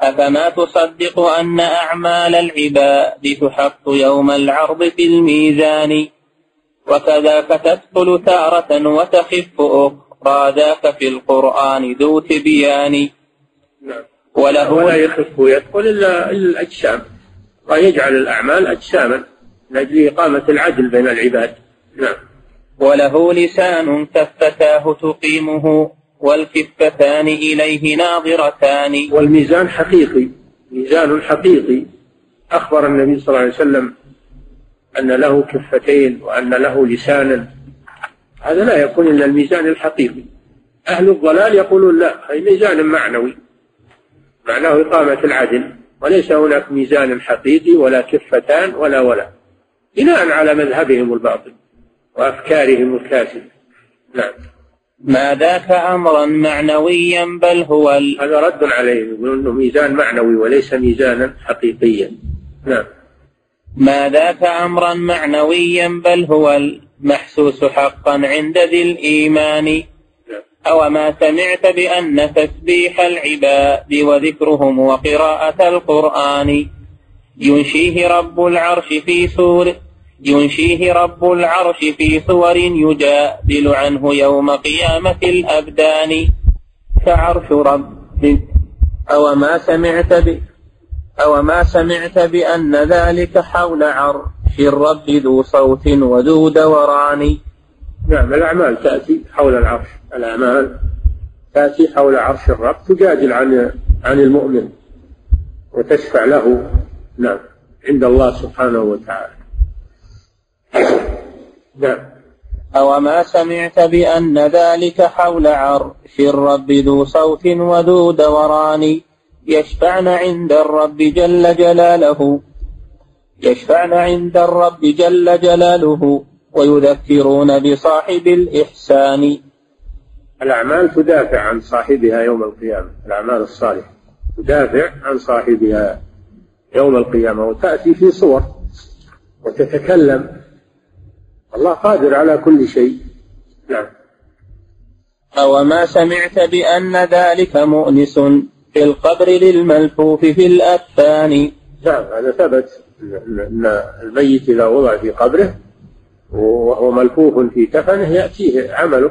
أفما تصدق أن أعمال العباد تحق يوم العرض في الميزان؟ وكذاك تثقل تارة وتخف أخرى ذاك في القرآن ذو تبيان. نعم وله ولا يخف ويثقل إلا الأجسام. ويجعل الأعمال أجساما من أجل إقامة العدل بين العباد. نعم. وله لسان كفتاه تقيمه. والكفتان إليه ناظرتان. والميزان حقيقي ميزان حقيقي. أخبر النبي صلى الله عليه وسلم أن له كفتين وأن له لسانا. هذا لا يكون إلا الميزان الحقيقي. أهل الضلال يقولون لا هي ميزان معنوي. معناه إقامة العدل. وليس هناك ميزان حقيقي ولا كفتان ولا ولا. بناء على مذهبهم الباطل وأفكارهم الكاذبة نعم. ما ذاك أمرا معنويا بل هو ال... هذا رد عليه يقول أنه ميزان معنوي وليس ميزانا حقيقيا. نعم. ما ذاك أمرا معنويا بل هو المحسوس حقا عند ذي الإيمان. نعم. أو ما سمعت بأن تسبيح العباد وذكرهم وقراءة القرآن. ينشيه رب العرش في سور ينشيه رب العرش في صور يجادل عنه يوم قيامة الأبدان. فعرش رب أو ما سمعت ب أو ما سمعت بأن ذلك حول عرش الرب ذو صوت وذو دوران. نعم الأعمال تأتي حول العرش. الأعمال تأتي حول عرش الرب تجادل عن عن المؤمن وتشفع له. نعم عند الله سبحانه وتعالى. نعم. أوما سمعت بأن ذلك حول عرش الرب ذو صوت وذو دوران يشفعن عند الرب جل جلاله يشفعن عند الرب جل جلاله ويذكرون بصاحب الإحسان. الأعمال تدافع عن صاحبها يوم القيامة الأعمال الصالحة تدافع عن صاحبها يوم القيامة وتأتي في صور وتتكلم الله قادر على كل شيء. نعم. أو ما سمعت بأن ذلك مؤنس في القبر للملفوف في الأكفان نعم هذا ثبت. أن الميت إذا وضع في قبره وهو ملفوف في كفنه يأتيه عمله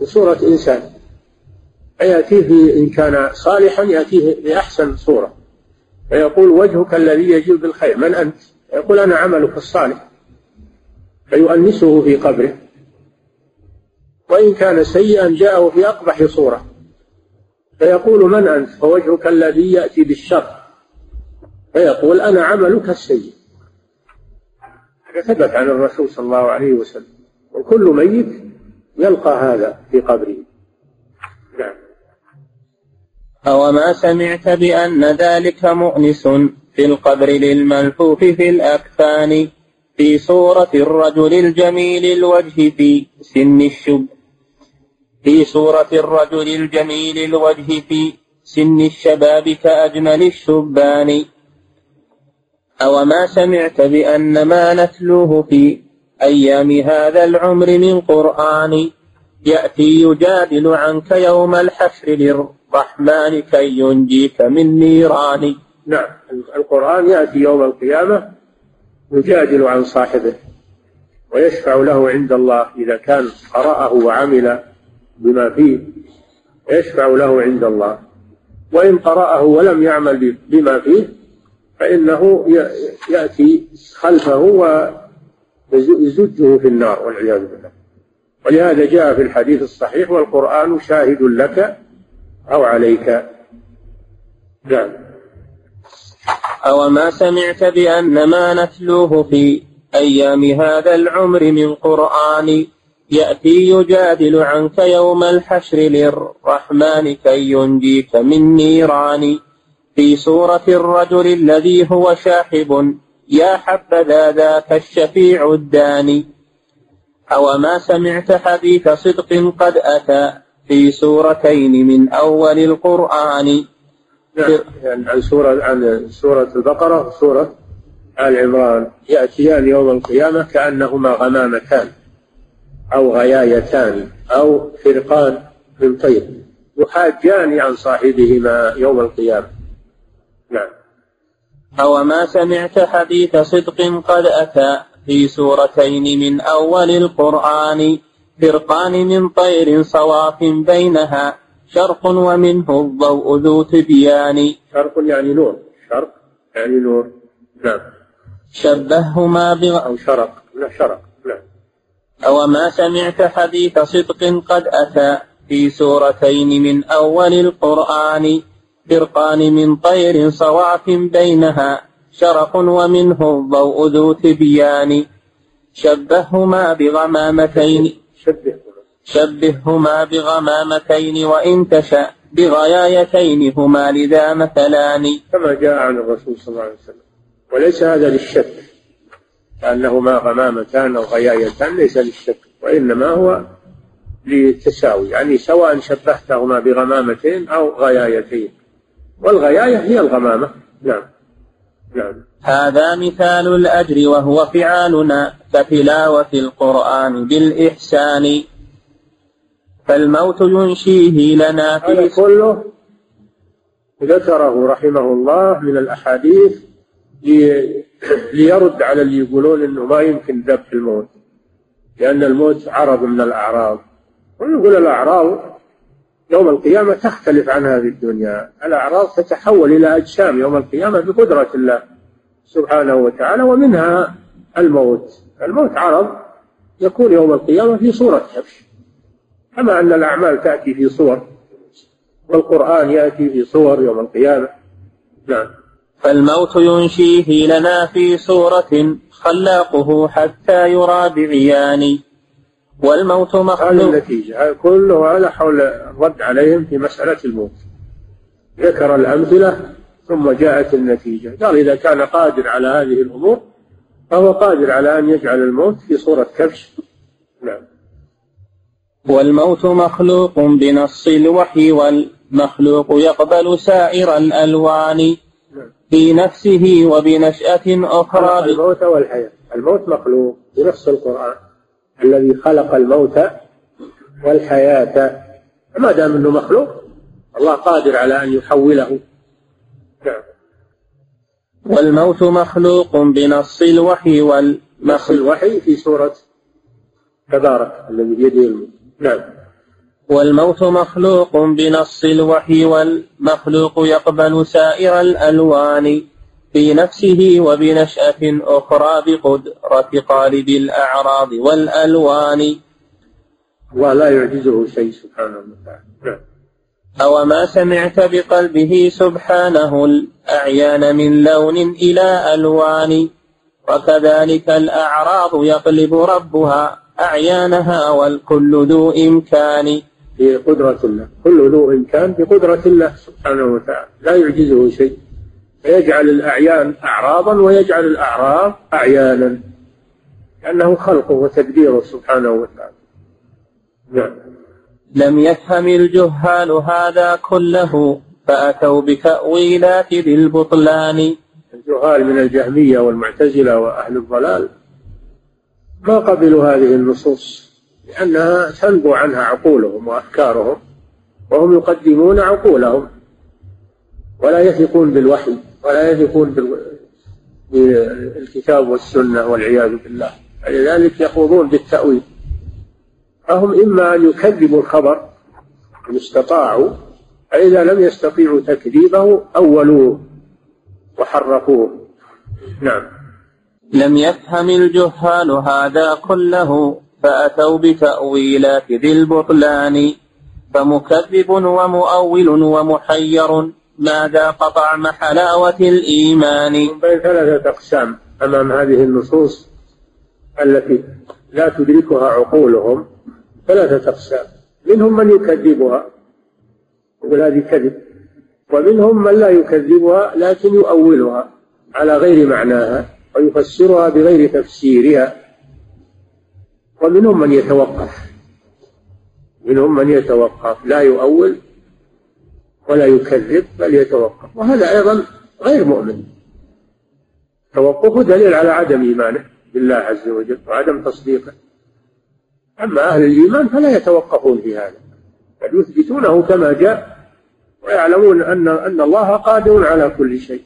بصورة إنسان. فيأتيه إن كان صالحا يأتيه بأحسن صورة. فيقول وجهك الذي يجيب بالخير من أنت؟ يقول أنا عملك الصالح. فيؤنسه في قبره. وإن كان سيئا جاءه في أقبح صورة. فيقول من أنت؟ فوجهك الذي يأتي بالشر. فيقول أنا عملك السيء. ثبت عن الرسول صلى الله عليه وسلم. وكل ميت يلقى هذا في قبره. نعم. أوما سمعت بأن ذلك مؤنس في القبر للملفوف في الأكفان؟ في صورة الرجل الجميل الوجه في سن الشب. في صورة الرجل الجميل الوجه في سن الشباب كأجمل الشبان. أوما سمعت بأن ما نتلوه في أيام هذا العمر من قرآن يأتي يجادل عنك يوم الحشر للرحمن كي ينجيك من نيران. نعم القرآن يأتي يوم القيامة يجادل عن صاحبه ويشفع له عند الله إذا كان قرأه وعمل بما فيه يشفع له عند الله. وإن قرأه ولم يعمل بما فيه فإنه يأتي خلفه ويزجه في النار والعياذ بالله. ولهذا جاء في الحديث الصحيح والقرآن شاهد لك أو عليك. نعم. أو ما سمعت بأن ما نتلوه في أيام هذا العمر من قرآن يأتي يجادل عنك يوم الحشر للرحمن كي ينجيك من نيران في صورة الرجل الذي هو شاحب يا حبذا ذاك الشفيع الداني أو ما سمعت حديث صدق قد أتى في سورتين من أول القرآن يعني عن سورة عن سورة البقرة وسورة آل عمران. يأتيان يوم القيامة كأنهما غمامتان أو غيايتان أو فرقان من طير يحاجان عن صاحبهما يوم القيامة. نعم. أو ما سمعت حديث صدق قد أتى في سورتين من أول القرآن فرقان من طير صواف بينها. شرق ومنه الضوء ذو تبيان. شرق يعني نور. شرق يعني نور. نعم. شبههما بغ... أو شرق. لا شرق. نعم أو ما سمعت حديث صدق قد أتى في سورتين من أول القرآن فرقان من طير صواف بينها شرق ومنه الضوء ذو تبيان. شبههما بغمامتين شبههما بغمامتين وإن تشأ بغيايتين هما لذا مثلان. كما جاء عن الرسول صلى الله عليه وسلم. وليس هذا للشك كأنهما غمامتان أو غيايتان ليس للشك وإنما هو للتساوي يعني سواء شبهتهما بغمامتين أو غيايتين. والغياية هي الغمامة. نعم. نعم. هذا مثال الأجر وهو فعالنا كتلاوة القرآن بالإحسان. فالموت ينشيه لنا في هذا كله ذكره رحمه الله من الأحاديث ليرد على اللي يقولون إنه ما يمكن ذبح الموت لأن الموت عرض من الأعراض. ونقول الأعراض يوم القيامة تختلف عن هذه الدنيا. الأعراض تتحول إلى أجسام يوم القيامة بقدرة الله سبحانه وتعالى ومنها الموت. الموت عرض يكون يوم القيامة في صورة كبش كما أن الأعمال تأتي في صور والقرآن يأتي في صور يوم القيامة. نعم. فالموت ينشيه لنا في صورة خلاقه حتى يرى بعيان. والموت مخلوق. هذه النتيجة. كله هذا حول الرد عليهم في مسألة الموت. ذكر الأمثلة ثم جاءت النتيجة. قال إذا كان قادر على هذه الأمور فهو قادر على أن يجعل الموت في صورة كبش. نعم. والموت مخلوق بنص الوحي والمخلوق يقبل سائر الألوان في نفسه وبنشأة أخرى. الموت والحياة. الموت مخلوق بنص القرآن. الذي خلق الموت والحياة. ما دام أنه مخلوق الله قادر على أن يحوله. نعم. والموت مخلوق بنص الوحي والمخ الوحي في سورة تبارك الذي بيده الموت نعم. والموت مخلوق بنص الوحي والمخلوق يقبل سائر الألوان في نفسه وبنشأة أخرى بقدرة قالب الأعراض والألوان. ولا يعجزه شيء سبحانه وتعالى. نعم. أو ما سمعت بقلبه سبحانه الأعيان من لون إلى ألوان. وكذلك الأعراض يقلب ربها أعيانها والكل ذو إمكان بقدرة الله. كل ذو إمكان بقدرة الله سبحانه وتعالى. لا يعجزه شيء. فيجعل الأعيان أعراضا ويجعل الأعراض أعيانا. لأنه خلقه وتدبيره سبحانه وتعالى. نعم. لم يفهم الجهال هذا كله فأتوا بتأويلات ذي البطلان. الجهال من الجهمية والمعتزلة وأهل الضلال. ما قبلوا هذه النصوص؟ لأنها تنبو عنها عقولهم وأفكارهم وهم يقدمون عقولهم. ولا يثقون بالوحي ولا يثقون بالكتاب والسنة والعياذ بالله. فلذلك يخوضون بالتأويل. فهم إما أن يكذبوا الخبر إن استطاعوا فإذا لم يستطيعوا تكذيبه أولوه وحرفوه نعم. لم يفهم الجهال هذا كله فأتوا بتأويلات ذي البطلان. فمكذب ومؤول ومحير ماذا قطع حلاوة الإيمان؟ بين ثلاثة أقسام أمام هذه النصوص التي لا تدركها عقولهم. ثلاثة أقسام منهم من يكذبها يقول هذه كذب. ومنهم من لا يكذبها لكن يؤولها على غير معناها. ويفسرها بغير تفسيرها. ومنهم من يتوقف. منهم من يتوقف. لا يؤول ولا يكذب بل يتوقف. وهذا أيضا غير مؤمن. توقفه دليل على عدم إيمانه بالله عز وجل وعدم تصديقه. أما أهل الإيمان فلا يتوقفون في هذا بل يثبتونه كما جاء ويعلمون أن أن الله قادر على كل شيء.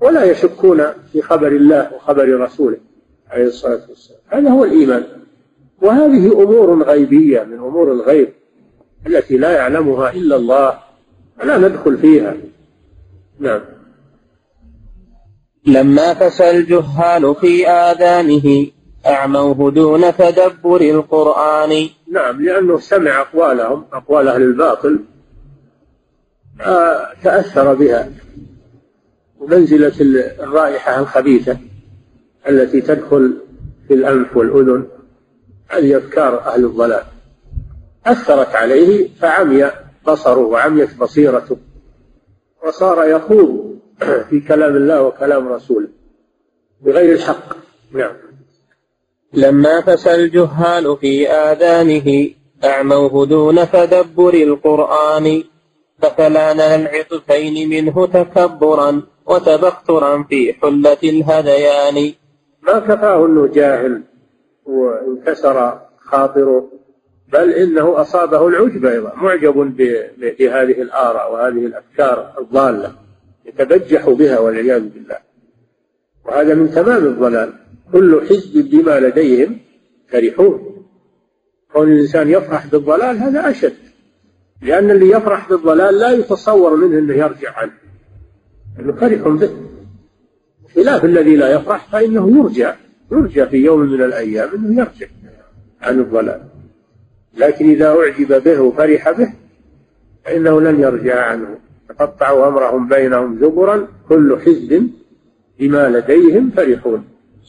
ولا يشكون في خبر الله وخبر رسوله عليه الصلاة والسلام. هذا هو الإيمان. وهذه أمور غيبية من أمور الغيب التي لا يعلمها إلا الله فلا ندخل فيها. نعم. لما فسى الجهال في آذانه أعموه دون تدبر القرآن. نعم لأنه سمع أقوالهم أقوال أهل الباطل آه، تأثر بها. ومنزلة الرائحة الخبيثة التي تدخل في الأنف والأذن هذه أفكار أهل الضلال. أثرت عليه فعمي بصره وعميت بصيرته وصار يخوض في كلام الله وكلام رسوله بغير الحق. نعم. لما فسى الجهال في آذانه أعموه دون تدبر القرآن ففلان العطفين منه تكبرا. وتبخترا في حلة الهذيان ما كفاه انه جاهل وانكسر خاطره بل إنه أصابه العجب أيضا معجب بهذه الآراء وهذه الأفكار الضالة يتبجح بها والعياذ بالله. وهذا من تمام الضلال. كل حزب بما لديهم فرحون كون الإنسان يفرح بالضلال هذا أشد لأن اللي يفرح بالضلال لا يتصور منه إنه يرجع عنه. فرح به. خلاف الذي لا يفرح فإنه يرجع. يرجى في يوم من الأيام أنه يرجع عن الضلال. لكن إذا أعجب به وفرح به فإنه لن يرجع عنه. تقطعوا أمرهم بينهم زبرا كل حزب بما لديهم فرحون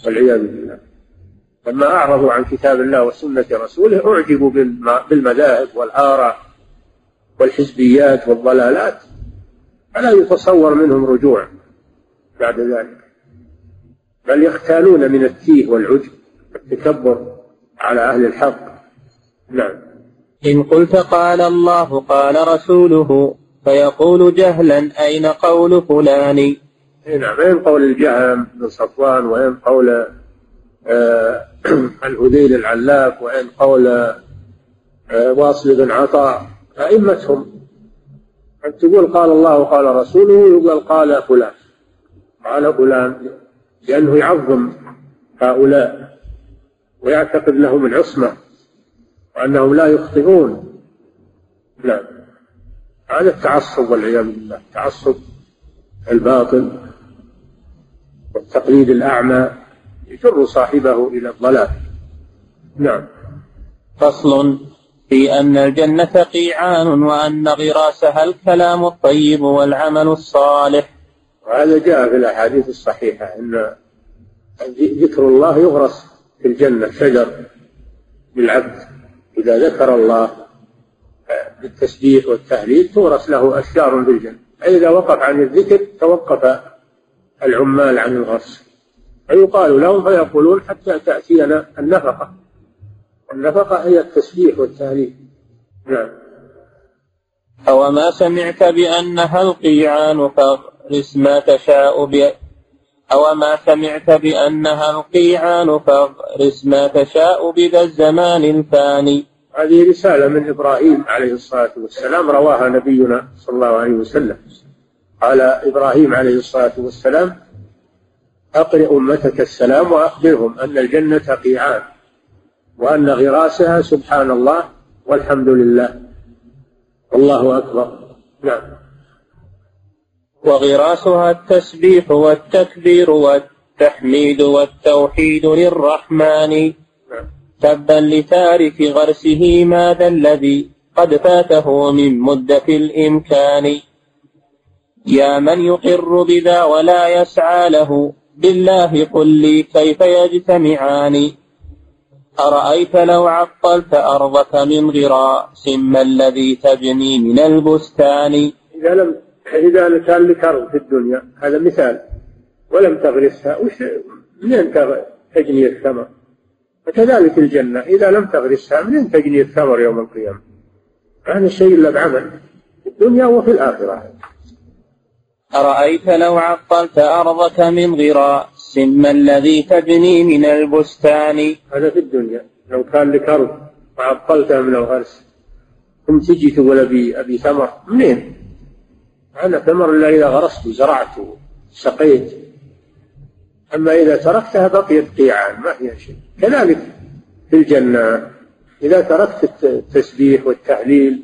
والعياذ بالله. لما أعرضوا عن كتاب الله وسنة رسوله أعجبوا بالمذاهب والآراء والحزبيات والضلالات. فلا يتصور منهم رجوع بعد ذلك. بل يختالون من التيه والعجب والتكبر على أهل الحق. نعم. إن قلت قال الله قال رسوله فيقول جهلا أين قول فلان؟ نعم. أين قول الجهم بن صفوان؟ وأين قول آه الهذيل العلاف وأين قول آه واصل بن عطاء؟ أئمتهم أن تقول قال الله وقال رسوله يقول قال فلان. قال فلان لأنه يعظم هؤلاء ويعتقد لهم العصمة وأنهم لا يخطئون. نعم. هذا التعصب والعياذ بالله تعصب الباطل والتقليد الأعمى يجر صاحبه إلى الضلال. نعم. فصل في أن الجنة قيعان وأن غراسها الكلام الطيب والعمل الصالح. وهذا جاء في الأحاديث الصحيحة أن ذكر الله يغرس في الجنة شجر بالعبد. إذا ذكر الله بالتسبيح والتهليل تورث له أشجار في الجنة. فإذا وقف عن الذكر توقف العمال عن الغرس. فيقال لهم فيقولون حتى تأتينا النفقة. والنفقة هي التسبيح والتهليل نعم. أو ما سمعت بأنها القيعان فاغرس ما تشاء أو ما سمعت بأنها القيعان فاغرس ما تشاء بذا الزمان الفاني. هذه رسالة من إبراهيم عليه الصلاة والسلام رواها نبينا صلى الله عليه وسلم. قال إبراهيم عليه الصلاة والسلام أقرئ أمتك السلام وأخبرهم أن الجنة قيعان. وأن غراسها سبحان الله والحمد لله. والله أكبر. نعم. وغراسها التسبيح والتكبير والتحميد والتوحيد للرحمن. نعم. تبا لتارك غرسه ماذا الذي قد فاته من مدة الإمكان. يا من يقر بذا ولا يسعى له بالله قل لي كيف يجتمعان. أرأيت لو عطلت أرضك من غراس ما الذي تجني من البستان؟ إذا لم إذا كان لك أرض في الدنيا هذا مثال. ولم تغرسها وش منين تجني الثمر؟ فكذلك الجنة إذا لم تغرسها منين تجني الثمر يوم القيامة؟ ما هذا شيء إلا بعمل في الدنيا وفي الآخرة. أرأيت لو عطلت أرضك من غراس ما الذي تبني من البستان هذا في الدنيا. لو كان لك أرض وعطلتها من الغرس ثم تجي تقول أبي أبي ثمر منين؟ أنا ثمر إلا إذا غرست وزرعت وسقيت. أما إذا تركتها بقيت قيعان ما فيها شيء. كذلك في الجنة إذا تركت التسبيح والتهليل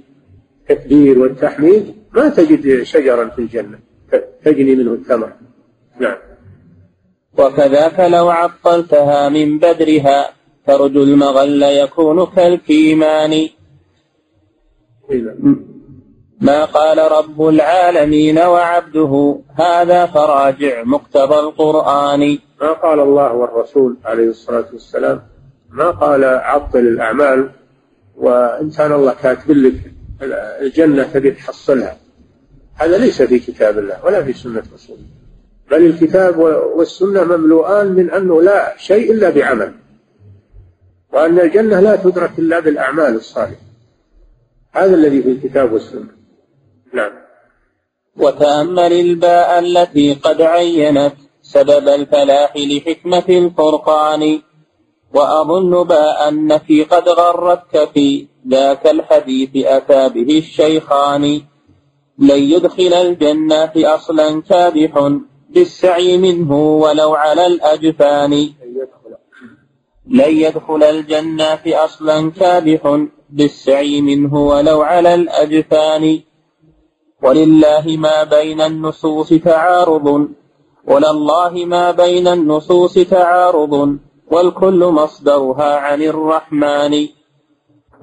التكبير والتحميد ما تجد شجرا في الجنة تجني منه الثمر. نعم. وكذاك لو عطلتها من بدرها ترجو المغل يكون كالكيمان. ما قال رب العالمين وعبده هذا فراجع مقتضى القرآن. ما قال الله والرسول عليه الصلاة والسلام؟ ما قال عطل الأعمال وإن كان الله كاتب لك الجنة تبي تحصلها. هذا ليس في كتاب الله ولا في سنة رسوله. بل الكتاب والسنة مملوءان من أنه لا شيء إلا بعمل وأن الجنة لا تدرك إلا بالأعمال الصالحة. هذا الذي في الكتاب والسنة. نعم. وتأمل الباء التي قد عينت سبب الفلاح لحكمة الفرقان وأظن باء النفي قد غرتك في ذاك الحديث أتى به الشيخان. لن يدخل الجنة أصلا كابح بالسعي منه ولو على الأجفان. لن يدخل الجنة أصلا كابح بالسعي منه ولو على الأجفان. ولله ما بين النصوص تعارض. ولله ما بين النصوص تعارض. والكل مصدرها عن الرحمن.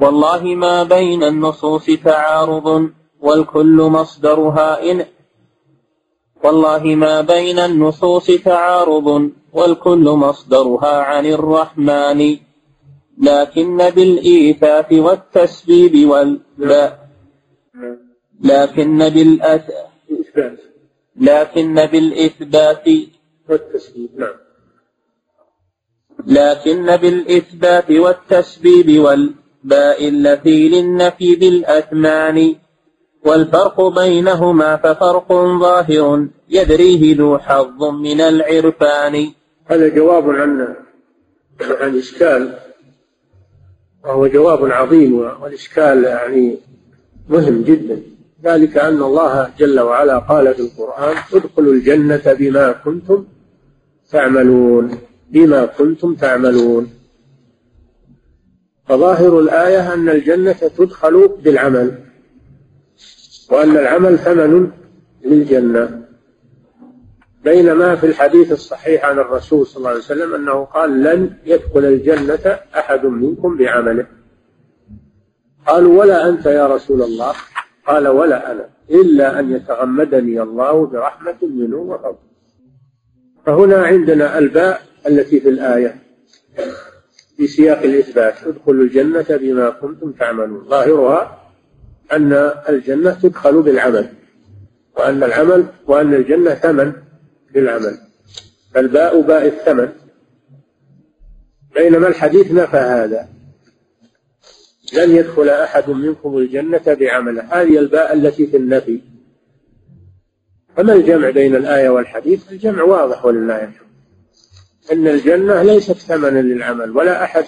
والله ما بين النصوص تعارض. والكل مصدرها إن والله ما بين النصوص تعارض والكل مصدرها عن الرحمن. لكن بالإيثاف والتسبيب واللا لكن بالأث لكن بالإثبات. والتسبيب نعم. لكن بالإثبات والتسبيب والباء التي للنفي بالأثمان. والفرق بينهما ففرق ظاهر يدريه ذو حظ من العرفان. هذا جواب عن عن إشكال وهو جواب عظيم والإشكال يعني مهم جدا. ذلك أن الله جل وعلا قال في القرآن ادخلوا الجنة بما كنتم تعملون بما كنتم تعملون. فظاهر الآية أن الجنة تدخل بالعمل. وأن العمل ثمن للجنة. بينما في الحديث الصحيح عن الرسول صلى الله عليه وسلم أنه قال لن يدخل الجنة أحد منكم بعمله. قالوا ولا أنت يا رسول الله؟ قال ولا أنا إلا أن يتغمدني الله برحمة منه وفضل. فهنا عندنا الباء التي في الآية. في سياق الإثبات ادخلوا الجنة بما كنتم تعملون. ظاهرها أن الجنة تدخل بالعمل وأن العمل وأن الجنة ثمن للعمل. فالباء باء الثمن. بينما الحديث نفى هذا. لن يدخل أحد منكم الجنة بعمله. هذه الباء التي في النفي. أما الجمع بين الآية والحديث؟ الجمع واضح ولله الحمد. أن الجنة ليست ثمنا للعمل ولا أحد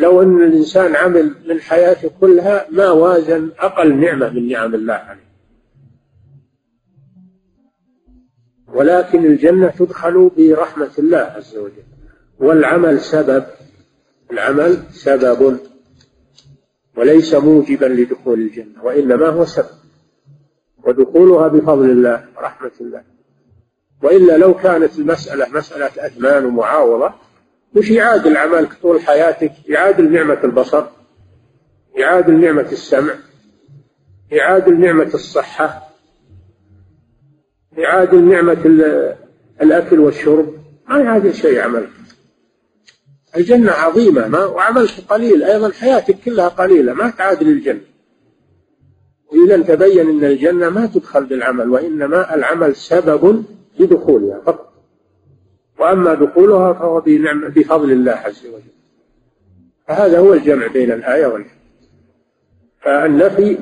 لو أن الإنسان عمل من حياته كلها ما وازن أقل نعمة من نعم الله عليه. ولكن الجنة تدخل برحمة الله عز وجل. والعمل سبب العمل سبب وليس موجبا لدخول الجنة وإنما هو سبب. ودخولها بفضل الله ورحمة الله. وإلا لو كانت المسألة مسألة أثمان ومعاوضة وش يعادل عملك طول حياتك يعادل نعمة البصر يعادل نعمة السمع يعادل نعمة الصحة يعادل نعمة الأكل والشرب. ما يعادل شيء عملك. الجنة عظيمة ما وعملك قليل أيضا حياتك كلها قليلة ما تعادل الجنة. وإذا تبين أن الجنة ما تدخل بالعمل وإنما العمل سبب لدخولها فقط. وأما دخولها فهو بنعم بفضل الله عز وجل. فهذا هو الجمع بين الآية والحديث فالنفي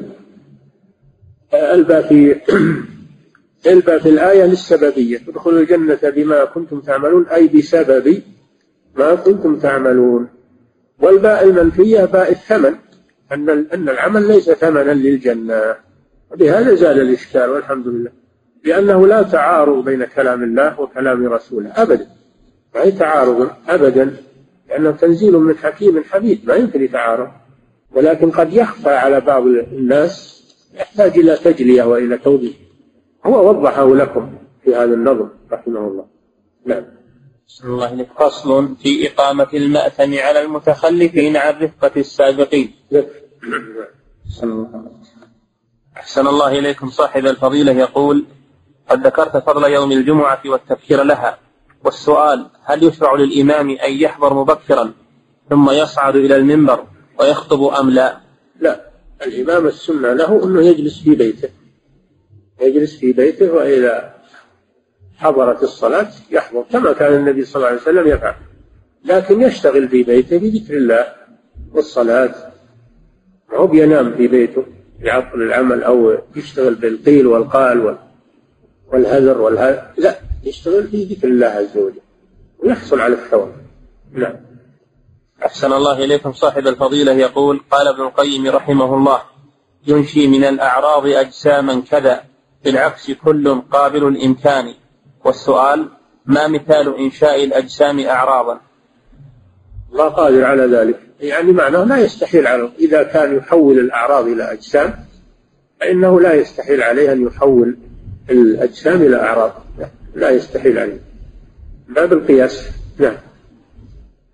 ألبى في ألبى في الآية للسببية. تدخلوا الجنة بما كنتم تعملون أي بسبب ما كنتم تعملون. والباء المنفية باء الثمن أن أن العمل ليس ثمنا للجنة. وبهذا زال الإشكال والحمد لله. لأنه لا تعارض بين كلام الله وكلام رسوله أبدا. ما هي تعارض أبدا؟ لأنه تنزيل من حكيم حميد ما يمكن يتعارض. ولكن قد يخفى على بعض الناس يحتاج إلى تجلية وإلى توضيح. هو وضحه لكم في هذا النظم رحمه الله. نعم. الله إليك فصل في إقامة المأثم على المتخلفين عن رفقة السابقين. أحسن الله إليكم. صاحب الفضيلة يقول قد ذكرت فضل يوم الجمعة والتبكير لها والسؤال هل يشرع للإمام أن يحضر مبكرا ثم يصعد إلى المنبر ويخطب أم لا؟ لا الإمام السنة له أنه يجلس في بيته يجلس في بيته وإذا حضرت الصلاة يحضر كما كان النبي صلى الله عليه وسلم يفعل لكن يشتغل في بيته بذكر الله والصلاة. هو بينام في بيته يعطل العمل أو يشتغل بالقيل والقال والهذر والهذر لا يشتغل في ذكر الله عز وجل. ويحصل على الثواب. نعم. أحسن الله إليكم. صاحب الفضيلة يقول قال ابن القيم رحمه الله ينشي من الأعراض أجساما كذا بالعكس كل قابل الإمكان. والسؤال ما مثال إنشاء الأجسام أعراضا؟ الله قادر على ذلك. يعني معناه لا يستحيل على إذا كان يحول الأعراض إلى أجسام فإنه لا يستحيل عليه أن يحول الأجسام إلى أعراض. لا يستحيل عليه. باب القياس. نعم.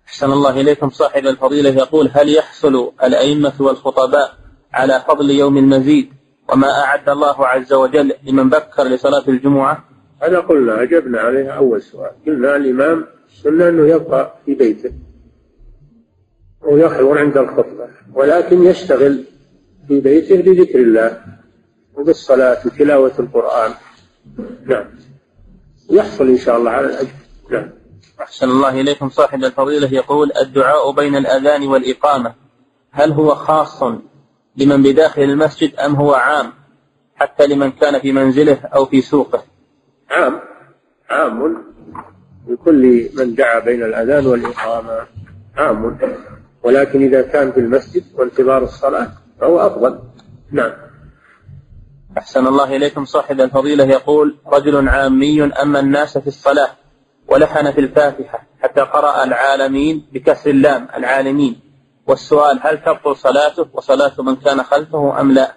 أحسن الله إليكم. صاحب الفضيلة يقول هل يحصل الأئمة والخطباء على فضل يوم المزيد وما أعد الله عز وجل لمن بكر لصلاة الجمعة؟ هذا قلنا أجبنا عليها أول سؤال. قلنا الإمام سنة أنه يبقى في بيته ويحضر عند الخطبة ولكن يشتغل في بيته بذكر الله. وبالصلاة وتلاوة القرآن. نعم. يحصل إن شاء الله على الأجر. نعم. أحسن الله إليكم صاحب الفضيلة. يقول الدعاء بين الأذان والإقامة هل هو خاص لمن بداخل المسجد أم هو عام؟ حتى لمن كان في منزله أو في سوقه. عام. عام. لكل من دعا بين الأذان والإقامة. عام. ولكن إذا كان في المسجد وانتظار الصلاة فهو أفضل. نعم. أحسن الله إليكم. صاحب الفضيلة يقول رجل عامي أما الناس في الصلاة ولحن في الفاتحة حتى قرأ العالمين بكسر اللام العالمين. والسؤال هل تبطل صلاته وصلاة من كان خلفه أم لا؟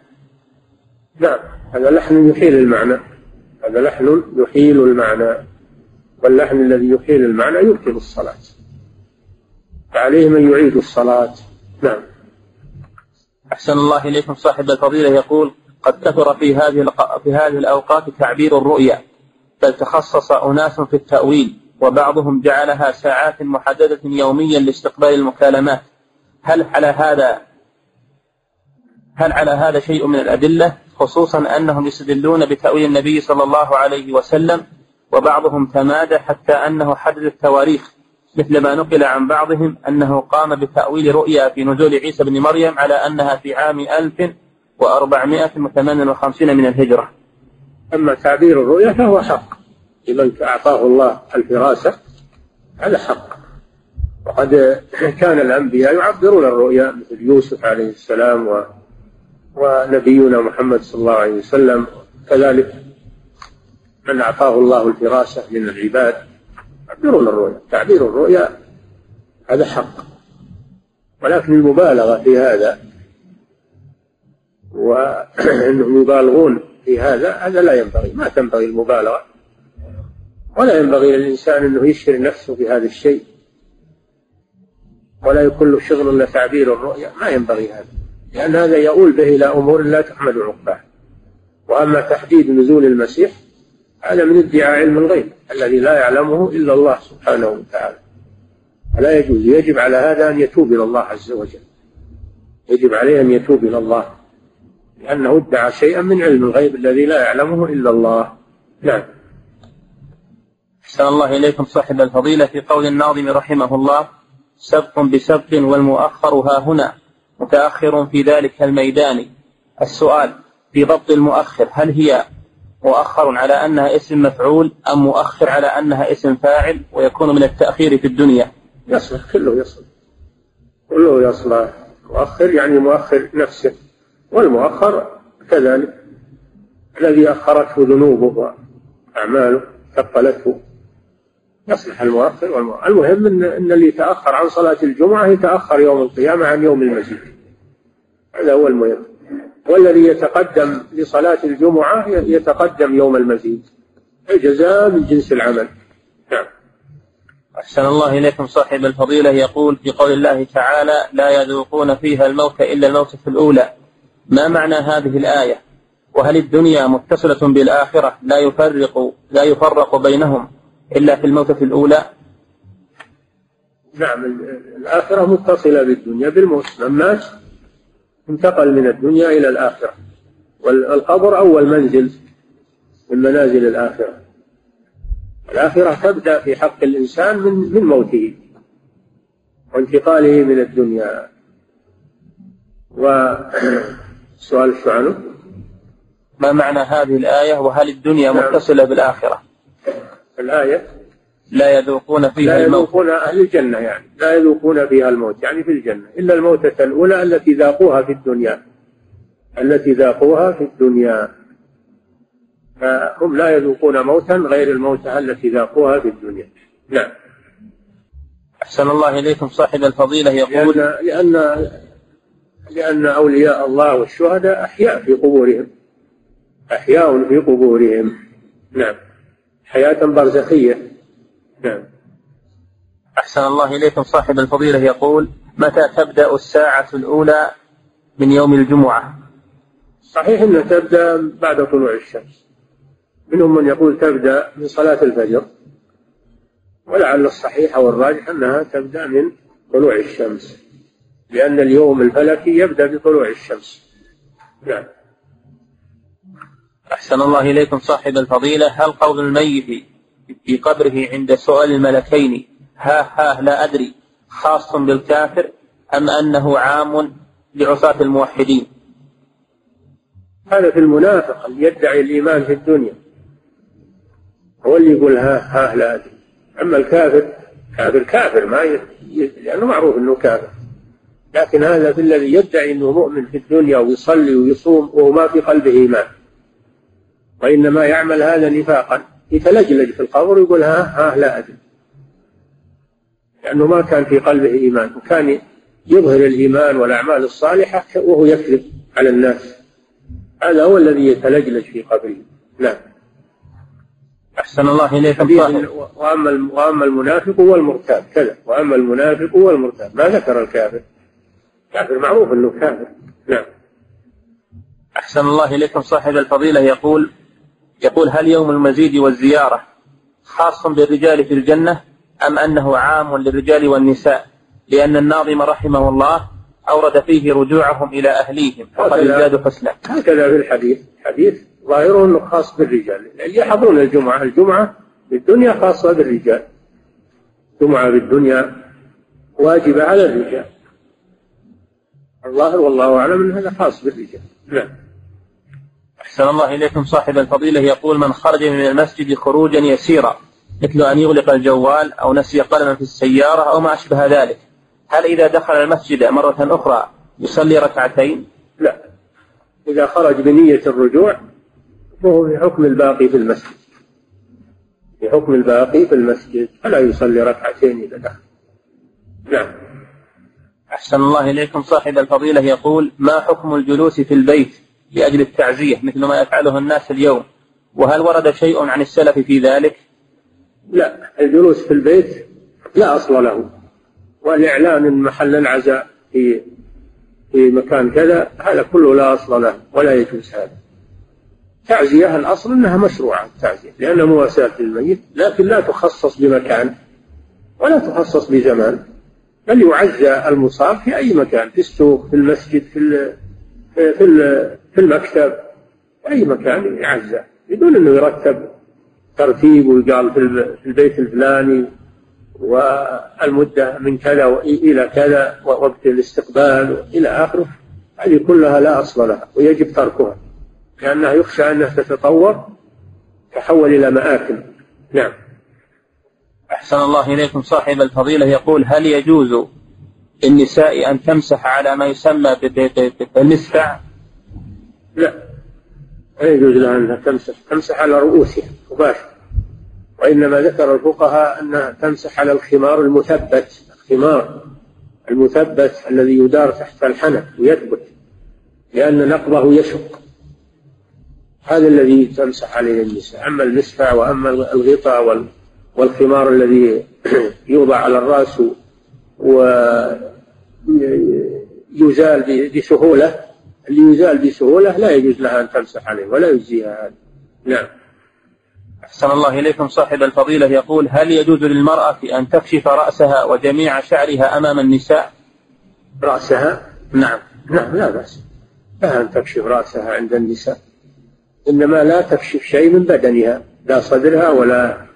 نعم هذا لحن يحيل المعنى. هذا لحن يحيل المعنى. واللحن الذي يحيل المعنى يبطل الصلاة. فعليه من يعيد الصلاة. نعم. أحسن الله إليكم. صاحب الفضيلة يقول قد كثر في هذه في هذه الأوقات تعبير الرؤيا بل تخصص أناس في التأويل وبعضهم جعلها ساعات محددة يوميا لاستقبال المكالمات. هل على هذا هل على هذا شيء من الأدلة؟ خصوصا أنهم يستدلون بتأويل النبي صلى الله عليه وسلم وبعضهم تمادى حتى أنه حدد التواريخ مثل ما نقل عن بعضهم أنه قام بتأويل رؤيا في نزول عيسى بن مريم على أنها في عام 1458 من الهجرة. أما تعبير الرؤيا فهو حق. لمن أعطاه الله الفراسة هذا حق. وقد كان الأنبياء يعبرون الرؤيا مثل يوسف عليه السلام و ونبينا محمد صلى الله عليه وسلم. كذلك من أعطاه الله الفراسة من العباد يعبرون الرؤيا. تعبير الرؤيا هذا حق. ولكن المبالغة في هذا وأنهم يبالغون في هذا هذا لا ينبغي ما تنبغي المبالغة. ولا ينبغي للإنسان أنه يشهر نفسه في هذا الشيء. ولا يكون له شغل إلا تعبير الرؤيا ما ينبغي هذا. لأن هذا يؤول به إلى أمور لا تحمد عقباه وأما تحديد نزول المسيح هذا من ادعاء علم الغيب الذي لا يعلمه إلا الله سبحانه وتعالى. فلا يجوز يجب على هذا أن يتوب إلى الله عز وجل. يجب عليه أن يتوب إلى الله. لأنه ادعى شيئا من علم الغيب الذي لا يعلمه إلا الله. نعم. أحسن الله إليكم صاحب الفضيلة. في قول الناظم رحمه الله سبق بسبق والمؤخر ها هنا. متأخر في ذلك الميدان. السؤال في ضبط المؤخر هل هي مؤخر على أنها اسم مفعول أم مؤخر على أنها اسم فاعل ويكون من التأخير في الدنيا؟ يصلح كله يصلح. كله يصلح. مؤخر يعني مؤخر نفسه. والمؤخر كذلك. الذي أخرته ذنوبه وأعماله ثقلته. يصلح المؤخر والمؤخر المهم إن, إن اللي يتأخر عن صلاة الجمعة يتأخر يوم القيامة عن يوم المزيد هذا هو المهم. والذي يتقدم لصلاة الجمعة يتقدم يوم المزيد الجزاء من جنس العمل. نعم. أحسن الله إليكم صاحب الفضيلة. يقول في قول الله تعالى لا يذوقون فيها الموت إلا الموت في الأولى. ما معنى هذه الآية؟ وهل الدنيا متصلة بالآخرة لا يفرق لا يفرق بينهم إلا في الموتة الأولى؟ نعم الآخرة متصلة بالدنيا بالموت من مات انتقل من الدنيا إلى الآخرة. والقبر أول منزل من منازل الآخرة. الآخرة تبدأ في حق الإنسان من من موته وانتقاله من الدنيا. وسؤال شو عنه؟ ما معنى هذه الآية وهل الدنيا نعم. متصلة بالآخرة؟ الآية؟ لا يذوقون فيها لا يذوقون أهل الجنة يعني. لا يذوقون فيها الموت. يعني في الجنة. إلا الموتة الأولى التي ذاقوها في الدنيا. التي ذاقوها في الدنيا. فهم لا يذوقون موتا غير الموتة التي ذاقوها في الدنيا. نعم. أحسن الله إليكم. صاحب الفضيلة يقول لأن لأن, لأن أولياء الله والشهداء أحياء في قبورهم. أحياء في قبورهم. نعم. حياة برزخية. نعم. أحسن الله إليكم. صاحب الفضيلة يقول متى تبدأ الساعة الأولى من يوم الجمعة؟ صحيح أنها تبدأ بعد طلوع الشمس. منهم من يقول تبدأ من صلاة الفجر. ولعل الصحيح أو الراجح أنها تبدأ من طلوع الشمس. لأن اليوم الفلكي يبدأ بطلوع الشمس. نعم. أحسن الله إليكم صاحب الفضيلة. هل قول الميت في قبره عند سؤال الملكين ها ها لا أدري خاص بالكافر أم أنه عام لعصاة الموحدين؟ هذا في المنافق اللي يدعي الإيمان في الدنيا. هو اللي يقول ها ها لا أدري. أما الكافر كافر كافر ما ي... لأنه معروف أنه كافر. لكن هذا في الذي يدعي أنه مؤمن في الدنيا ويصلي ويصوم وهو ما في قلبه إيمان. وإنما يعمل هذا نفاقا. يتلجلج في القبر ويقول ها ها لا أدري. لأنه ما كان في قلبه إيمان. وكان يظهر الإيمان والأعمال الصالحة وهو يكذب على الناس. هذا هو الذي يتلجلج في قبره. نعم. أحسن الله إليكم وأما وأما المنافق والمرتاب كذا. وأما المنافق والمرتاب ما ذكر الكافر. كافر معروف أنه كافر. نعم. أحسن الله إليكم صاحب الفضيلة. يقول يقول هل يوم المزيد والزيارة خاص بالرجال في الجنة أم أنه عام للرجال والنساء؟ لأن الناظم رحمه الله أورد فيه رجوعهم إلى أهليهم فقد ازدادوا حسنا. هكذا في الحديث. حديث ظاهره أنه خاص بالرجال. يحضرون الجمعة. الجمعة في الدنيا خاصة بالرجال. الجمعة في الدنيا واجبة على الرجال. الظاهر والله أعلم أن هذا خاص بالرجال. نعم. أحسن الله إليكم صاحب الفضيلة. يقول من خرج من المسجد خروجا يسيرا مثل أن يغلق الجوال أو نسي قلما في السيارة أو ما أشبه ذلك. هل إذا دخل المسجد مرة أخرى يصلي ركعتين؟ لا. إذا خرج بنية الرجوع فهو في حكم الباقي في المسجد. في حكم الباقي في المسجد فلا يصلي ركعتين إذا دخل. نعم. أحسن الله إليكم. صاحب الفضيلة يقول ما حكم الجلوس في البيت لأجل التعزية مثل ما يفعله الناس اليوم؟ وهل ورد شيء عن السلف في ذلك? لا. الجلوس في البيت لا أصل له. والإعلان محل العزاء في في مكان كذا هذا كله لا أصل له ولا يجوز هذا. تعزية الأصل أنها مشروعة التعزية لأنها مواساة للميت لكن لا تخصص بمكان ولا تخصص بزمان. بل يعزى المصاب في أي مكان في السوق في المسجد في في في المكتب في أي مكان يعزى بدون أنه يرتب ترتيب ويقال في البيت الفلاني والمدة من كذا إلى كذا ووقت الاستقبال إلى آخره هذه كلها لا أصل لها ويجب تركها لأنها يخشى أنها تتطور تحول إلى مآكل. نعم. أحسن الله إليكم. صاحب الفضيلة يقول هل يجوز للنساء أن تمسح على ما يسمى بالمسفع؟ لا. لا يجوز لها أنها تمسح. تمسح على رؤوسها مباشرة. وإنما ذكر الفقهاء أنها تمسح على الخمار المثبت. الخمار المثبت الذي يدار تحت الحنك ويثبت لأن نقضه يشق. هذا الذي تمسح عليه النساء. أما المسفع وأما الغطاء والخمار الذي يوضع على الرأس ويزال بسهولة اللي يزال بسهولة لا يجوز لها أن تمسح عليه ولا يجزيها هذا نعم. أحسن الله إليكم. صاحب الفضيلة يقول هل يجوز للمرأة أن تكشف رأسها وجميع شعرها أمام النساء؟ رأسها؟ نعم. نعم لا بأس. لها أن تكشف رأسها عند النساء. إنما لا تكشف شيء من بدنها لا صدرها ولا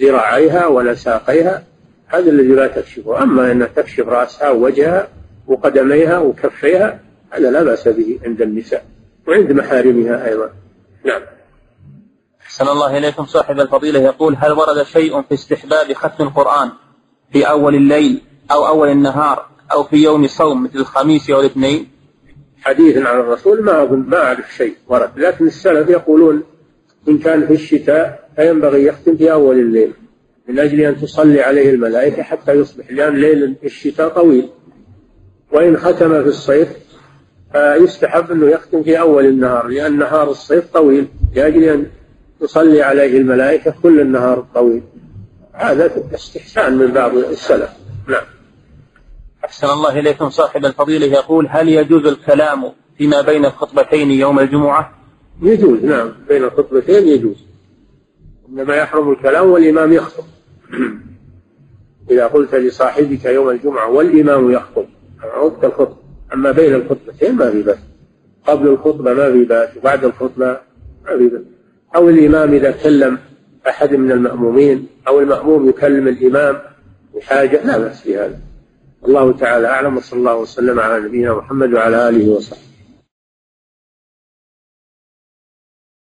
ذراعيها ولا ساقيها هذا الذي لا تكشفه. أما أن تكشف رأسها ووجهها وقدميها وكفيها هذا لا بأس به عند النساء وعند محارمها أيضا. نعم. أحسن الله إليكم. صاحب الفضيلة يقول هل ورد شيء في استحباب ختم القرآن في أول الليل أو أول النهار أو في يوم صوم مثل الخميس أو الاثنين؟ حديث عن الرسول ما أظن ما أعرف شيء ورد. لكن السلف يقولون إن كان في الشتاء فينبغي يختم في أول الليل من أجل أن تصلي عليه الملائكة حتى يصبح لأن ليل الشتاء طويل. وإن ختم في الصيف فيستحب أنه يختم في أول النهار لأن نهار الصيف طويل لأجل أن تصلي عليه الملائكة كل النهار الطويل هذا استحسان من بعض السلف. نعم. أحسن الله إليكم. صاحب الفضيلة يقول هل يجوز الكلام فيما بين الخطبتين يوم الجمعة؟ يجوز نعم. بين الخطبتين يجوز. إنما يحرم الكلام والإمام يخطب. إذا قلت لصاحبك يوم الجمعة والإمام يخطب عدت الخطبة أما بين الخطبتين ما في بأس. قبل الخطبة ما في بأس وبعد الخطبة ما في بأس. أو الإمام إذا كلم أحد من المأمومين أو المأموم يكلم الإمام بحاجة لا بأس في هذا. الله تعالى أعلم وصلى الله وسلم على نبينا محمد وعلى آله وصحبه.